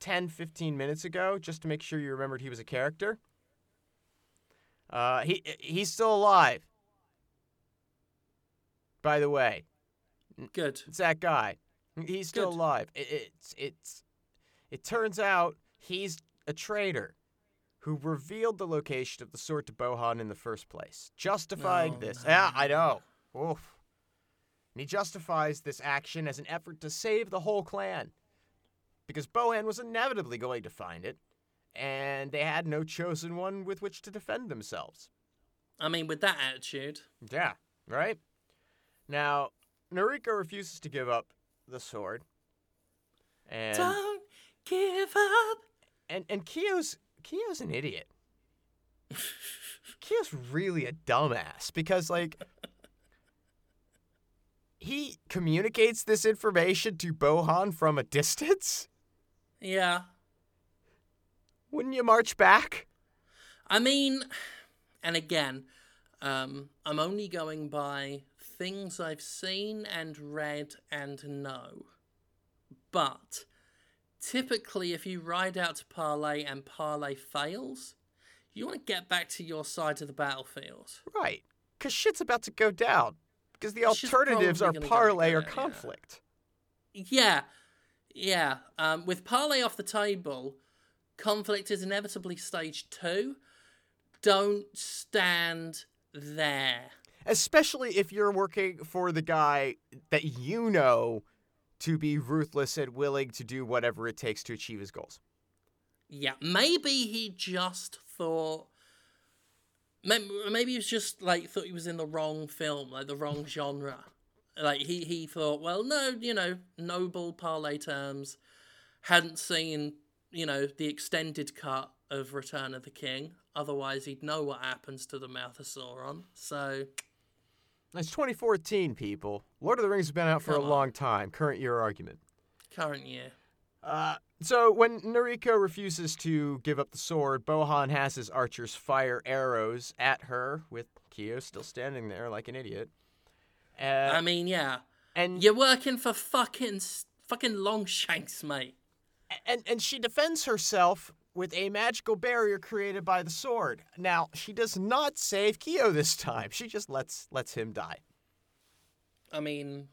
10, 15 minutes ago, just to make sure you remembered he was a character. Uh, he he's still alive. By the way, Good. it's that guy. He's still Good. alive. It, it's it's it turns out he's a traitor who revealed the location of the sword to Bohan in the first place, justifying No, this. no, Yeah, I know. Oof. And he justifies this action as an effort to save the whole clan, because Bohan was inevitably going to find it, and they had no chosen one with which to defend themselves. I mean, with that attitude, Yeah, right? Now, Nariko refuses to give up the sword. And don't give up. and, and Kyo's Kyo's an idiot. Kyo's really a dumbass because like he communicates this information to Bohan from a distance. Yeah. Wouldn't you march back? I mean, and again, um, I'm only going by things I've seen and read and know. But typically, if you ride out to Parlay and Parlay fails, you want to get back to your side of the battlefield. Right. Cuz shit's about to go down. Because the Shit's alternatives are probably gonna go parlay or down, yeah. conflict. Yeah, yeah. Um, with Parlay off the table, conflict is inevitably stage two. Don't stand there. especially if you're working for the guy that you know to be ruthless and willing to do whatever it takes to achieve his goals. Yeah, maybe he just thought. Maybe he was just like thought he was in the wrong film, like the wrong genre. Like he he thought, well, no, you know, noble parlay terms. Hadn't seen, you know, the extended cut of Return of the King. Otherwise, he'd know what happens to the mouth of Sauron. So It's 2014, people. Lord of the Rings has been out for Come a on. long time. Current year argument. current year. Uh, so when Nariko refuses to give up the sword, Bohan has his archers fire arrows at her, with Kyo still standing there like an idiot. Uh, I mean, yeah, and you're working for fucking fucking Longshanks, mate. and and she defends herself with a magical barrier created by the sword. Now she does not save Kyo this time. She just lets lets him die. I mean,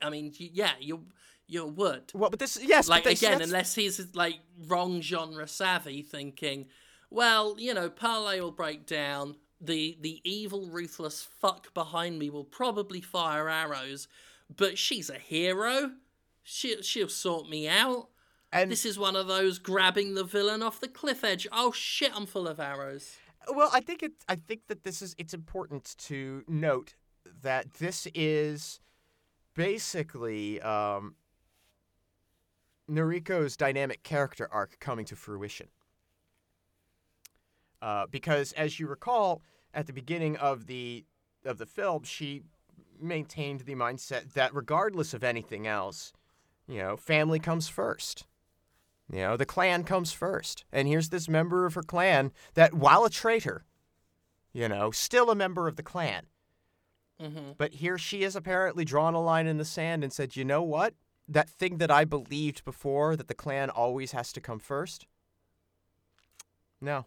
I mean, yeah, you you would. Well, but this yes, like this, again, that's- unless he's like wrong genre savvy, thinking, well, you know, parlay will break down. The the evil, ruthless fuck behind me will probably fire arrows, but she's a hero. She she'll sort me out. And This is one of those grabbing the villain off the cliff edge. Oh shit, I'm full of arrows. Well, I think it. I think that this is. It's important to note that this is basically um, Nariko's dynamic character arc coming to fruition. Uh, because, as you recall, at the beginning of the of the film, she maintained the mindset that regardless of anything else, you know, family comes first. You know, the clan comes first. And here's this member of her clan that, while a traitor, you know, still a member of the clan. Mm-hmm. But here she has apparently drawn a line in the sand and said, you know what? That thing that I believed before, that the clan always has to come first? No.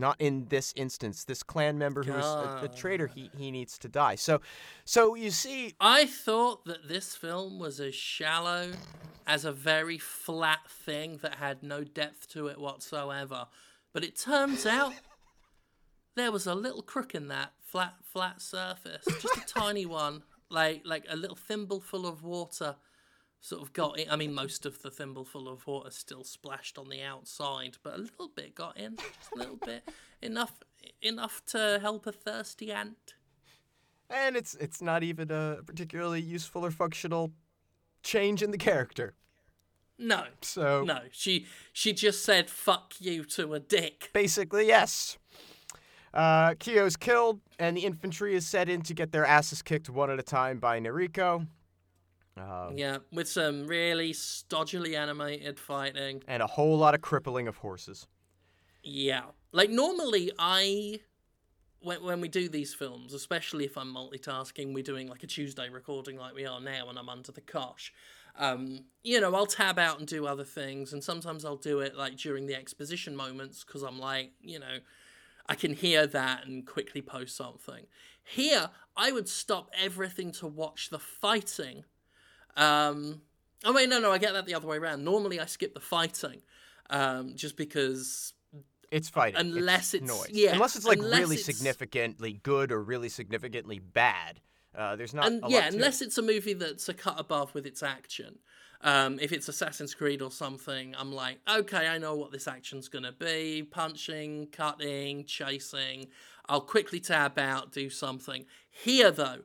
Not in this instance. This clan member who is a, a traitor, he, he needs to die. So so you see I thought that this film was as shallow as a very flat thing that had no depth to it whatsoever. But it turns out there was a little crook in that flat flat surface, just a tiny one, like like a little thimbleful of water sort of got in. I mean, most of the thimbleful of water still splashed on the outside, but a little bit got in, just a little bit, enough enough to help a thirsty ant. and it's it's not even a particularly useful or functional change in the character. No, So no, she she just said "fuck you" to a dick. basically, yes. Uh, Kyo's killed, and the infantry is set in to get their asses kicked one at a time by Nariko. Um, Yeah, with some really stodgily animated fighting. and a whole lot of crippling of horses. Yeah. Like normally I when when we do these films, especially if I'm multitasking, we're doing like a Tuesday recording like we are now and I'm under the cosh. Um, you know, I'll tab out and do other things and sometimes I'll do it like during the exposition moments cuz I'm like, you know, I can hear that and quickly post something. Here, I would stop everything to watch the fighting. Um, oh wait, no, no, I get that the other way around. Normally, I skip the fighting, um, just because It's fighting. Unless it's, it's- noise. yeah, Unless it's like unless really it's- significantly good or really significantly bad. Uh, there's not and a yeah, lot to it. unless it's a movie that's a cut above with its action. Um, if it's Assassin's Creed or something, I'm like, okay, I know what this action's gonna be: punching, cutting, chasing. I'll quickly tab out, do something. Here, though,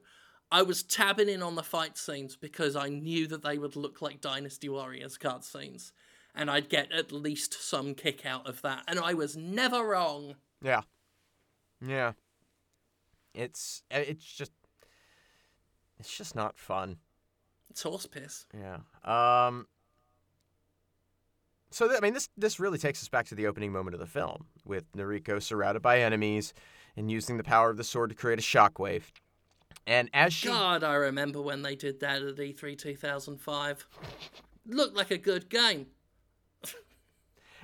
I was tabbing in on the fight scenes because I knew that they would look like Dynasty Warriors cutscenes, and I'd get at least some kick out of that. And I was never wrong. Yeah. Yeah. It's uh, it's just it's just not fun. It's horse piss. Yeah. Um. So th- I mean, this this really takes us back to the opening moment of the film, with Nariko surrounded by enemies and using the power of the sword to create a shockwave. And as she God, I remember when they did that at E E3 2005. Looked like a good game.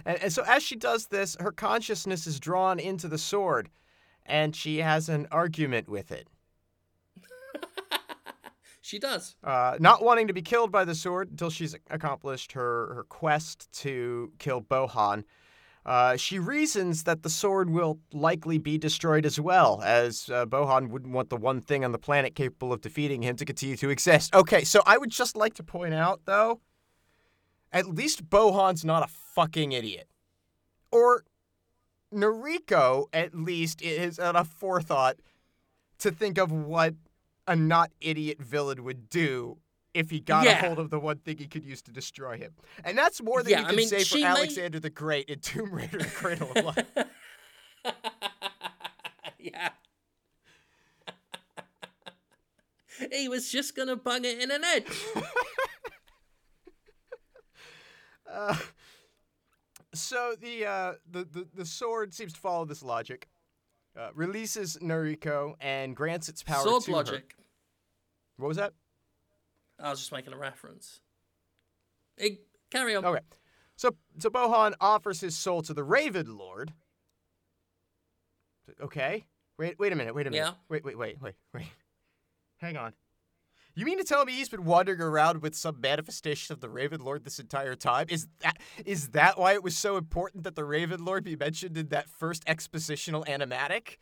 and, and so as she does this, her consciousness is drawn into the sword, and she has an argument with it. She does. uh, not wanting to be killed by the sword until she's accomplished her, her quest to kill Bohan. Uh, she reasons that the sword will likely be destroyed as well, as uh, Bohan wouldn't want the one thing on the planet capable of defeating him to continue to exist. Okay, so I would just like to point out, though, at least Bohan's not a fucking idiot. Or Nariko, at least, is at a forethought to think of what a not idiot villain would do if he got Yeah. a hold of the one thing he could use to destroy him. And that's more than Yeah, you I can mean, say for Alexander the Great in Tomb Raider The Cradle of Life. yeah. he was just gonna bung it in an edge. Uh, so the, uh, the, the the sword seems to follow this logic. Uh, releases Nariko and grants its power Sword to her. logic. What was that? I was just making a reference. Eh, carry on. Okay. So so Bohan offers his soul to the Raven Lord. Okay. Wait wait a minute, wait a minute. Yeah. Wait, wait, wait, wait, wait. Hang on. You mean to tell me he's been wandering around with some manifestation of the Raven Lord this entire time? Is that is that why it was so important that the Raven Lord be mentioned in that first expositional animatic?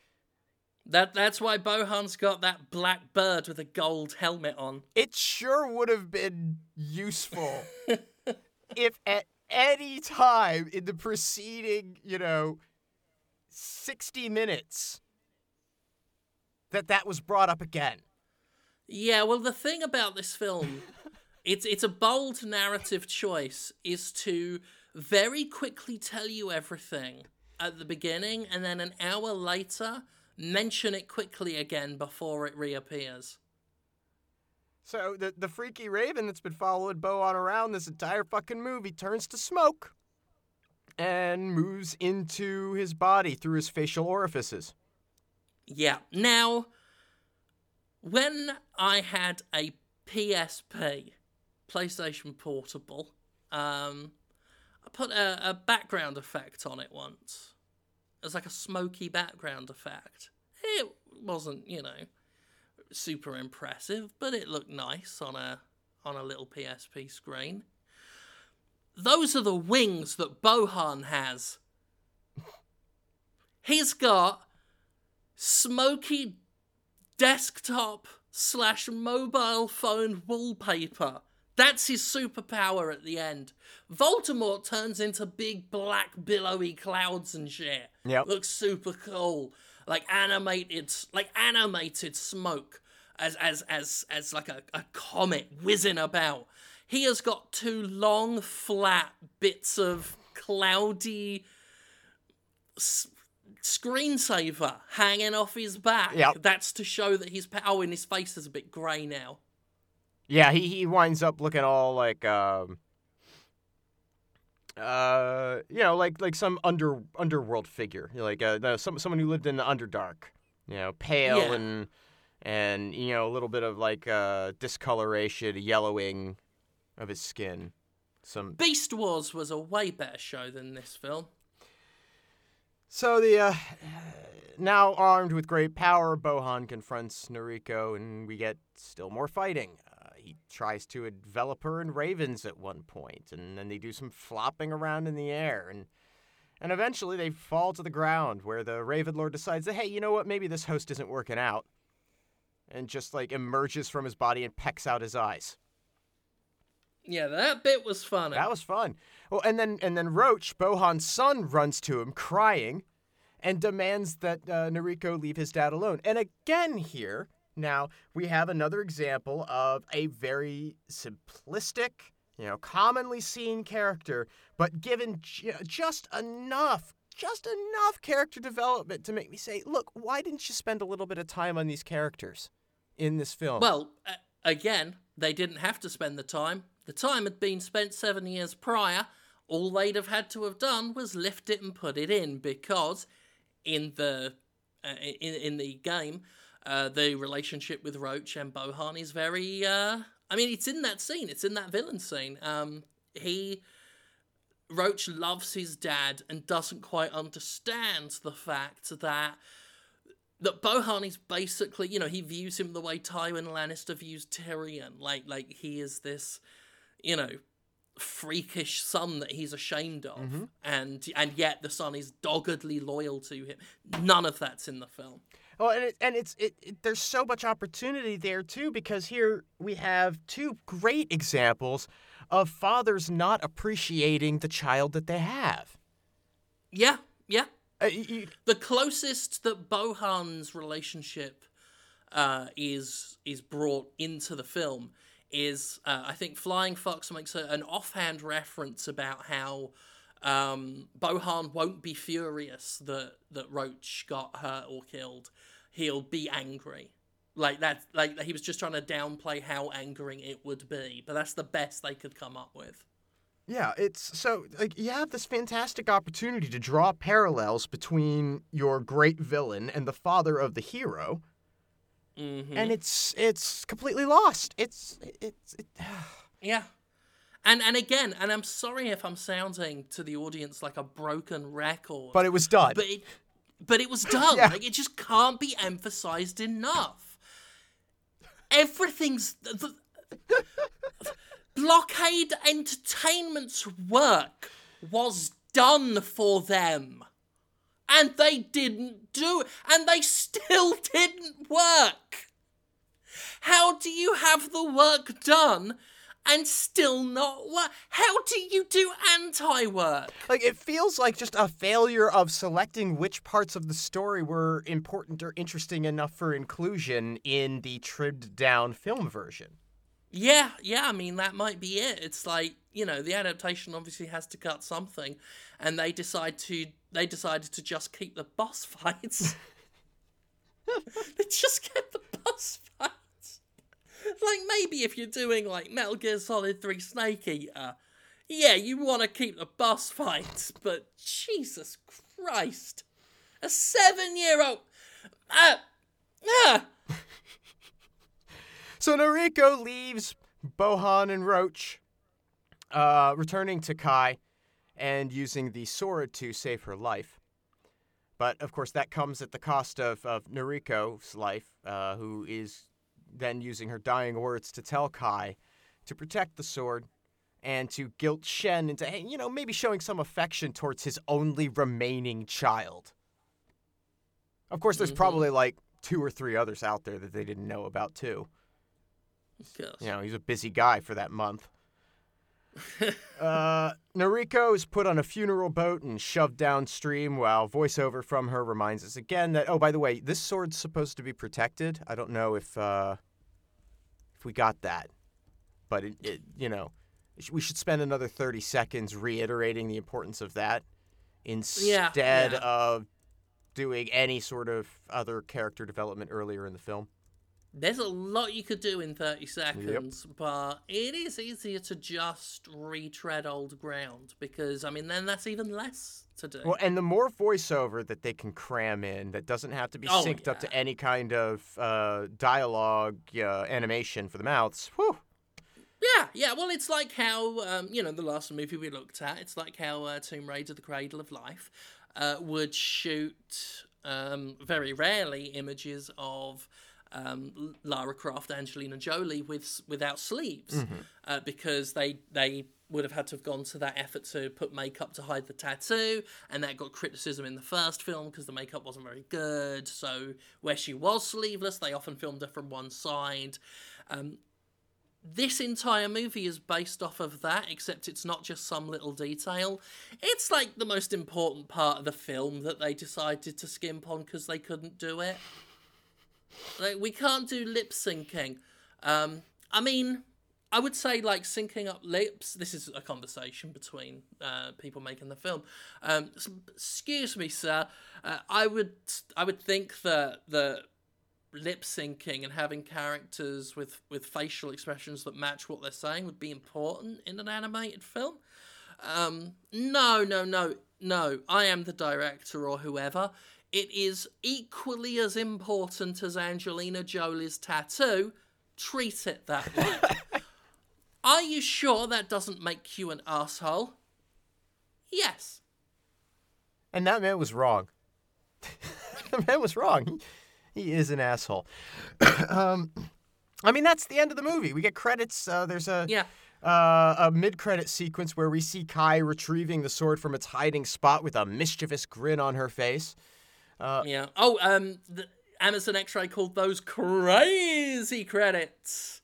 That that's why Bohan's got that black bird with a gold helmet on. It sure would have been useful if at any time in the preceding, you know, 60 minutes that that was brought up again. Yeah, well, the thing about this film, it's it's a bold narrative choice, is to very quickly tell you everything at the beginning, and then an hour later mention it quickly again before it reappears. So the the freaky raven that's been following Bohan around this entire fucking movie turns to smoke and moves into his body through his facial orifices. Yeah. Now, when I had a PSP, PlayStation Portable, um, I put a, a background effect on it once. Was like a smoky background effect. It wasn't, you know, super impressive, but it looked nice on a on a little PSP screen. Those are the wings that Bohan has. He's got smoky desktop slash mobile phone wallpaper. That's his superpower at the end. Voldemort turns into big black billowy clouds and shit. Yep. Looks super cool. Like animated like animated smoke as as as as like a, a comet whizzing about. He has got two long flat bits of cloudy s- screensaver hanging off his back. Yep. That's to show that his oh, and his face is a bit grey now. Yeah, he, he winds up looking all like um uh you know like like some under underworld figure You know, like uh the, some someone who lived in the underdark you know pale Yeah. and and you know a little bit of like uh discoloration yellowing of his skin some Beast Wars was a way better show than this film. So the uh, now armed with great power, Bohan confronts Nariko, and we get still more fighting. He tries to envelop her in ravens at one point, and then they do some flopping around in the air, and and eventually they fall to the ground, where the Raven Lord decides that hey, you know what, maybe this host isn't working out, and just like emerges from his body and pecks out his eyes. Yeah, that bit was funny. That was fun. Well, and then and then Roach, Bohan's son, runs to him crying, and demands that uh, Nariko leave his dad alone. And again, here now we have another example of a very simplistic, you know, commonly seen character, but given ju- just enough. Just enough character development to make me say, look, why didn't you spend a little bit of time on these characters in this film? Well, uh, again, they didn't have to spend the time. The time had been spent seven years prior. All they'd have had to have done was lift it and put it in because in the uh, in in the game, uh, the relationship with Roach and Bohan is very. Uh, I mean, it's in that scene. It's in that villain scene. Um, he Roach loves his dad and doesn't quite understand the fact that that Bohan is basically, you know, he views him the way Tywin Lannister views Tyrion, like like he is this, you know, freakish son that he's ashamed of, and and yet the son is doggedly loyal to him. None of that's in the film. Well, and it, and it's it, it, there's so much opportunity there too because here we have two great examples of fathers not appreciating the child that they have. Yeah, yeah. Uh, y- y- The closest that Bohan's relationship uh, is is brought into the film is uh, I think Flying Fox makes a, an offhand reference about how um, Bohan won't be furious that that Roach got hurt or killed. He'll be angry. Like that, like he was just trying to downplay how angering it would be, but that's the best they could come up with. yeah, it's so like you have this fantastic opportunity to draw parallels between your great villain and the father of the hero, hmm and it's it's completely lost. It's it's it, Yeah. And and again, and I'm sorry if I'm sounding to the audience like a broken record. but it was done. but it but it was done. Yeah. Like it just can't be emphasized enough. Everything's the, Blockade Entertainment's work was done for them. And they didn't do it. And they still didn't work. How do you have the work done and still not work. How do you do anti work? Like it feels like just a failure of selecting which parts of the story were important or interesting enough for inclusion in the trimmed down film version. Yeah, yeah, I mean that might be it. It's like, you know, the adaptation obviously has to cut something and they decide to they decided to just keep the boss fights. they just kept the boss fights. Like maybe if you're doing like Metal Gear Solid 3 Snake Eater, yeah, you want to keep the boss fights, but Jesus Christ. A 7-year-old ah, ah. So Nariko leaves Bohan and Roach, uh, returning to Kai and using the sword to save her life. But of course, that comes at the cost of, of Nariko's life, uh, who is then using her dying words to tell Kai to protect the sword and to guilt Shen into, you know, maybe showing some affection towards his only remaining child. Of course, there's Mhm. probably like two or three others out there that they didn't know about too. Yes. You know, he's a busy guy for that month. uh, Nariko is put on a funeral boat and shoved downstream while voiceover from her reminds us again that, oh, by the way, this sword's supposed to be protected. I don't know if uh, if we got that, but it, it, you know, we should spend another 30 seconds reiterating the importance of that instead yeah. of doing any sort of other character development earlier in the film. There's a lot you could do in 30 seconds, but it is easier to just retread old ground because, I mean, then that's even less to do. Well, and the more voiceover that they can cram in that doesn't have to be Oh, synced up to any kind of uh, dialogue uh, animation for the mouths. Whew. Yeah, yeah. Well, it's like how um, you know the last movie we looked at. It's like how uh, Tomb Raider: The Cradle of Life uh, would shoot um, very rarely images of um, Lara Croft, Angelina Jolie with without sleeves uh, because they they would have had to have gone to that effort to put makeup to hide the tattoo, and that got criticism in the first film because the makeup wasn't very good. So where she was sleeveless, they often filmed her from one side. Um, this entire movie is based off of that, except it's not just some little detail. It's like the most important part of the film that they decided to skimp on because they couldn't do it. Like, we can't do lip syncing. Um, I mean, I would say like syncing up lips. This is a conversation between uh, people making the film. Um, excuse me, sir. Uh, I would I would think that the lip syncing and having characters with with facial expressions that match what they're saying would be important in an animated film. Um, no, no, no, no. I am the director or whoever. It is equally as important as Angelina Jolie's tattoo. Treat it that way. Are you sure that doesn't make you an asshole? Yes. And that man was wrong. the man was wrong. He, he is an asshole. um, I mean, that's the end of the movie. We get credits. Uh, there's a Yeah. uh, a mid-credit sequence where we see Kai retrieving the sword from its hiding spot with a mischievous grin on her face. Yeah. Oh, um, the Amazon X-Ray called those crazy credits.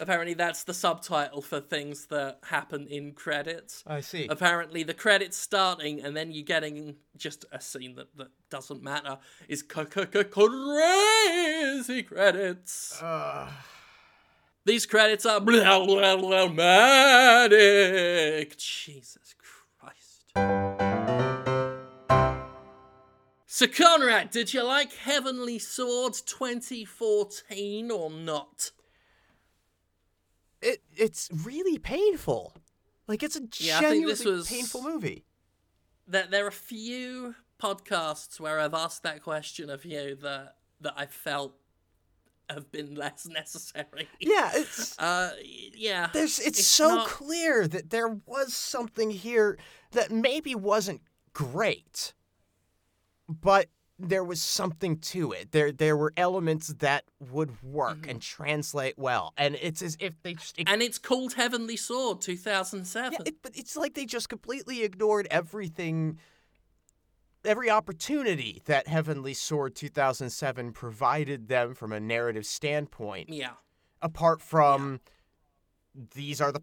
Apparently, that's the subtitle for things that happen in credits. I see. Apparently, the credits starting and then you getting just a scene that, that doesn't matter is crazy credits. Uh, These credits are blah, blah, blah, manic. Jesus Christ. So, Conrad, did you like Heavenly Swords 2014 or not? it it's really painful. Like it's a Yeah, genuinely was- painful movie. There, there are a few podcasts where I've asked that question of you that that I felt have been less necessary. Yeah, it's Uh, yeah. there's it's, it's so not- clear that there was something here that maybe wasn't great, but there was something to it. There there were elements that would work Mm-hmm. and translate well, and it's as if they just And it's called Heavenly Sword 2007. Yeah, it, but it's like they just completely ignored everything, every opportunity that Heavenly Sword 2007 provided them from a narrative standpoint, yeah. apart from these are the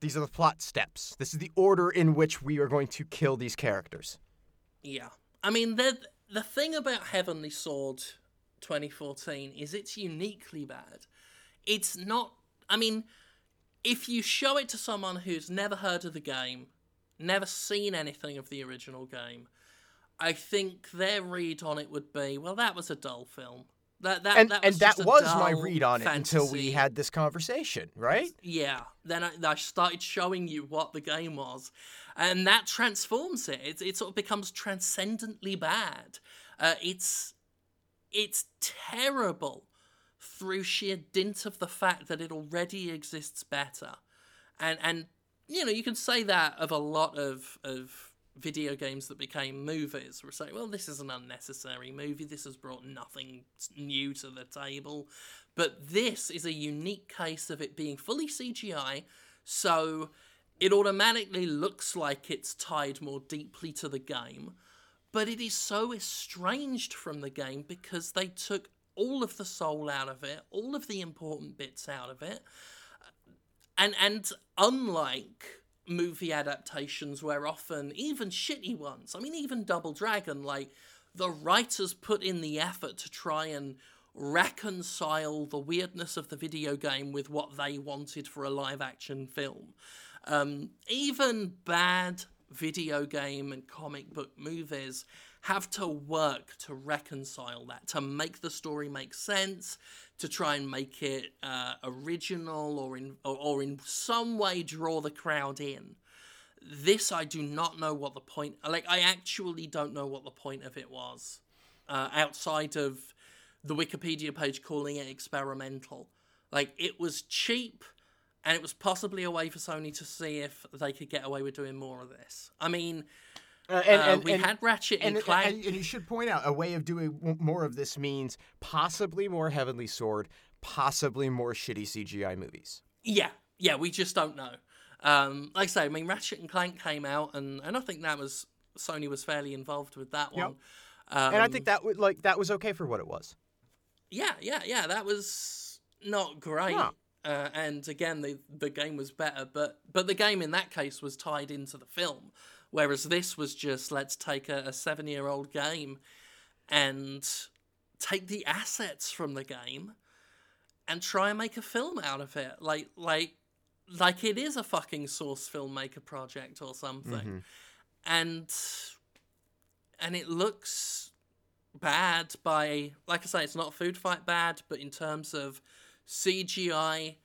these are the plot steps. This is the order in which we are going to kill these characters. Yeah. I mean, the the thing about Heavenly Sword 2014 is it's uniquely bad. It's not. I mean, if you show it to someone who's never heard of the game, never seen anything of the original game, I think their read on it would be, well, that was a dull film. That that and that and was that was my read on it until we had this conversation, right? Yeah, then I, I started showing you what the game was, and that transforms it. It, it sort of becomes transcendently bad. Uh, it's it's terrible through sheer dint of the fact that it already exists better, and and you know you can say that of a lot of of video games that became movies. We're saying, well, this is an unnecessary movie. This has brought nothing new to the table. But this is a unique case of it being fully CGI, so it automatically looks like it's tied more deeply to the game. But it is so estranged from the game because they took all of the soul out of it, all of the important bits out of it. And and unlike movie adaptations where often even shitty ones, I mean even Double Dragon, like the writers put in the effort to try and reconcile the weirdness of the video game with what they wanted for a live action film. Um, even bad video game and comic book movies have to work to reconcile that, to make the story make sense, to try and make it uh, original or in or, or in some way draw the crowd in. This I do not know what the point. Like I actually don't know what the point of it was, uh, outside of the Wikipedia page calling it experimental. Like it was cheap, and it was possibly a way for Sony to see if they could get away with doing more of this. I mean, Uh, and, uh, we and, had Ratchet and, and, Clank. and, and you should point out a way of doing more of this means possibly more Heavenly Sword, possibly more shitty CGI movies. Yeah, yeah, we just don't know. Um, like I say, I mean, Ratchet and Clank came out, and, and I think that was Sony was fairly involved with that Yep. one. Um, and I think that would like that was okay for what it was. yeah, yeah, yeah, that was not great. Uh, and again, the the game was better, but but the game in that case was tied into the film, whereas this was just let's take a, a seven year old game and take the assets from the game and try and make a film out of it, like like like it is a fucking source filmmaker project or something, and and it looks bad by like I say, it's not food fight bad, but in terms of CGI,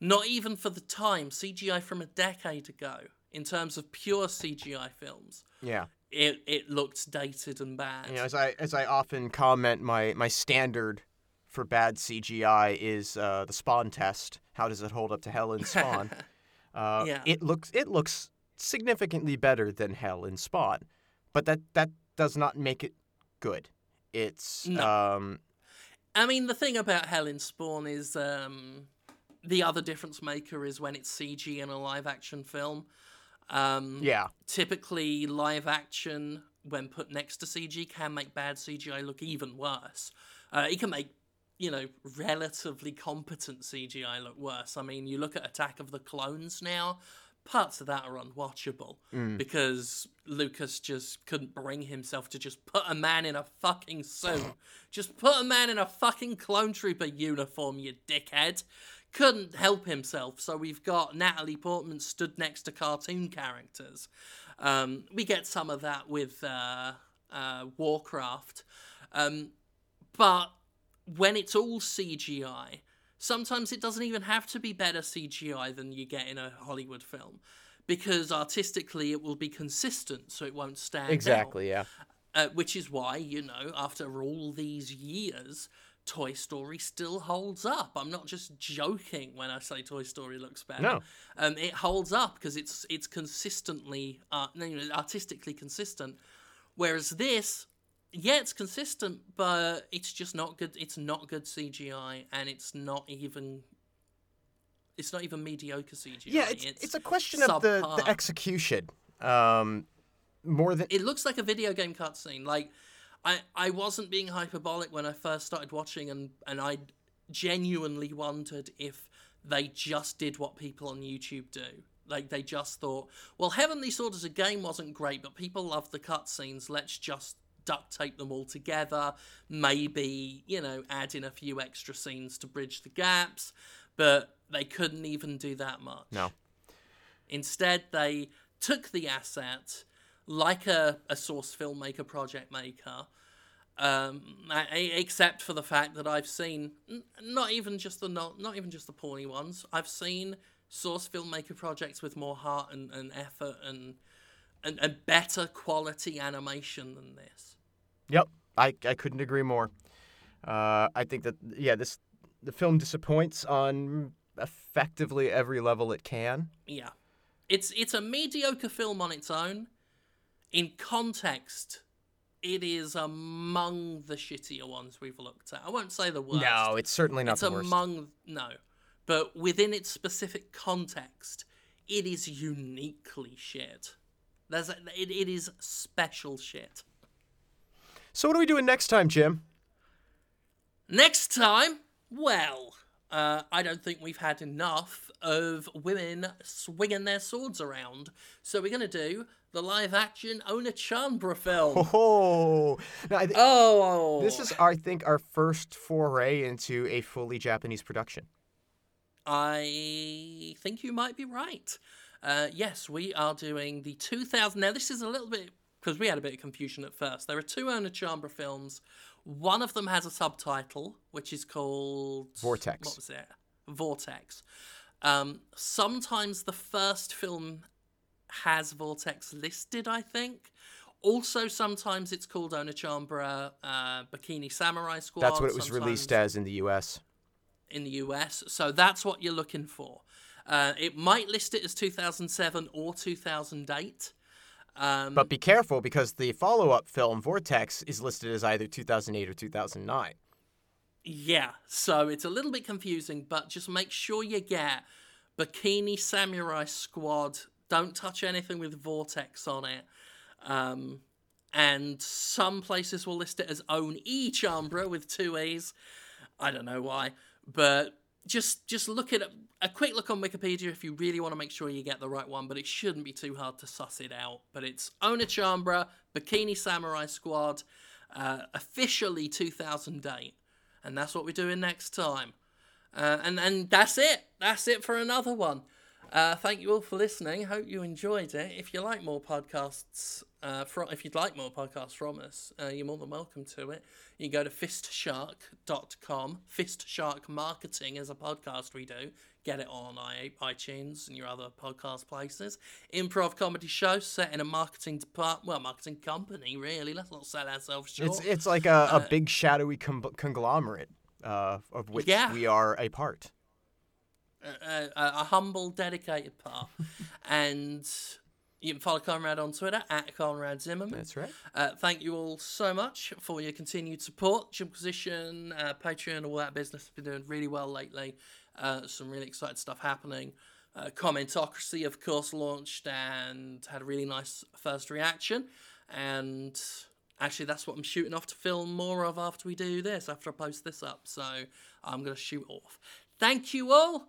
not even for the time, CGI from a decade ago, in terms of pure CGI films, Yeah. it it looked dated and bad. You know, as I as I often comment, my my standard for bad CGI is uh, the Spawn test. How does it hold up to Hell in Spawn? uh, Yeah. It looks it looks significantly better than Hell in Spawn, but that that does not make it good. It's No. um I mean, the thing about Hell in Spawn is um, the other difference maker is when it's CG in a live action film. Um, yeah. typically live action when put next to cg can make bad cgi look even worse. Uh, it can make you know relatively competent cgi look worse. I mean you look at attack of the clones now parts of that are unwatchable because lucas just couldn't bring himself to just put a man in a fucking suit just put a man in a fucking clone trooper uniform you dickhead couldn't help himself. So we've got Natalie Portman stood next to cartoon characters. Um, we get some of that with uh, uh, Warcraft. Um, but when it's all CGI, sometimes it doesn't even have to be better CGI than you get in a Hollywood film. Because artistically, it will be consistent, so it won't stand out. exactly yeah Uh, which is why, you know, after all these years, Toy Story still holds up. I'm not just joking when I say Toy Story looks better. No. Um, it holds up because it's it's consistently, uh, artistically consistent. Whereas this, yeah, it's consistent, but it's just not good. It's not good CGI, and it's not even. It's not even mediocre CGI. yeah it's, it's, a question of the, the execution um more than it looks like a video game cutscene. Like, I I wasn't being hyperbolic when I first started watching, and and I genuinely wondered if They just did what people on YouTube do. Like they just thought, well, Heavenly Sword as a game wasn't great, but people love the cutscenes. Let's just duct tape them all together. Maybe you know, add in a few extra scenes to bridge the gaps. But they couldn't even do that much. No. Instead, they took the asset like a, a source filmmaker, project maker, um, except for the fact that I've seen not even just the not not even just the porny ones. I've seen source filmmaker projects with more heart and, and effort and, and and better quality animation than this. Yep, I I couldn't agree more. Uh, I think that yeah, this the film disappoints on effectively every level it can. Yeah, it's it's a mediocre film on its own. In context, it is among the shittier ones we've looked at. I won't say the worst. No, it's certainly not it's the worst. It's among no, but within its specific context, it is uniquely shit. There's a, it, it is special shit. So what are we doing next time, Jim? Next time, well, uh, I don't think we've had enough of women swinging their swords around. So we're going to do the live action Onechanbara film. Oh, th- oh, this is, I think, our first foray into a fully Japanese production. I think you might be right. Uh, yes, we are doing the 2000. Now, this is a little bit because we had a bit of confusion at first. There are two Onechanbara films. One of them has a subtitle, which is called Vortex. What was it? Vortex. Um, sometimes the first film has Vortex listed, I think. Also, sometimes it's called Onechanbara uh, Bikini Samurai Squad. That's what it was released as in the US. In the US. So that's what you're looking for. Uh, it might list it as 2007 or 2008. Um, but be careful because the follow up film, Vortex, is listed as either 2008 or 2009. Yeah, so it's a little bit confusing, but just make sure you get Bikini Samurai Squad. Don't touch anything with Vortex on it. Um, and some places will list it as Own E Chambra with two E's. I don't know why, but just just look at a quick look on Wikipedia if you really want to make sure you get the right one, but it shouldn't be too hard to suss it out. But it's Onechanbara, Bikini Samurai Squad, uh, officially 2008, and that's what we're doing next time. Uh, and and that's it. That's it for another one. Uh, thank you all for listening. Hope you enjoyed it. If you like more podcasts, uh, from, if you'd like more podcasts from us, uh, you're more than welcome to it. You can go to fistshark.com. Fist Shark Marketing is a podcast we do. Get it on iTunes and your other podcast places. Improv comedy show set in a marketing department, well, marketing company, really. Let's not sell ourselves short. It's, it's like a, a big shadowy com- conglomerate uh, of which Yeah. we are a part. A, a, a humble, dedicated part. and you can follow Conrad on Twitter at Conrad Zimmerman. That's right. Uh, thank you all so much for your continued support. Jimquisition, uh, Patreon, all that business has been doing really well lately. Uh, some really exciting stuff happening. Uh, Commentocracy, of course, launched and had a really nice first reaction. And actually, that's what I'm shooting off to film more of after we do this, after I post this up. So I'm going to shoot off. Thank you all.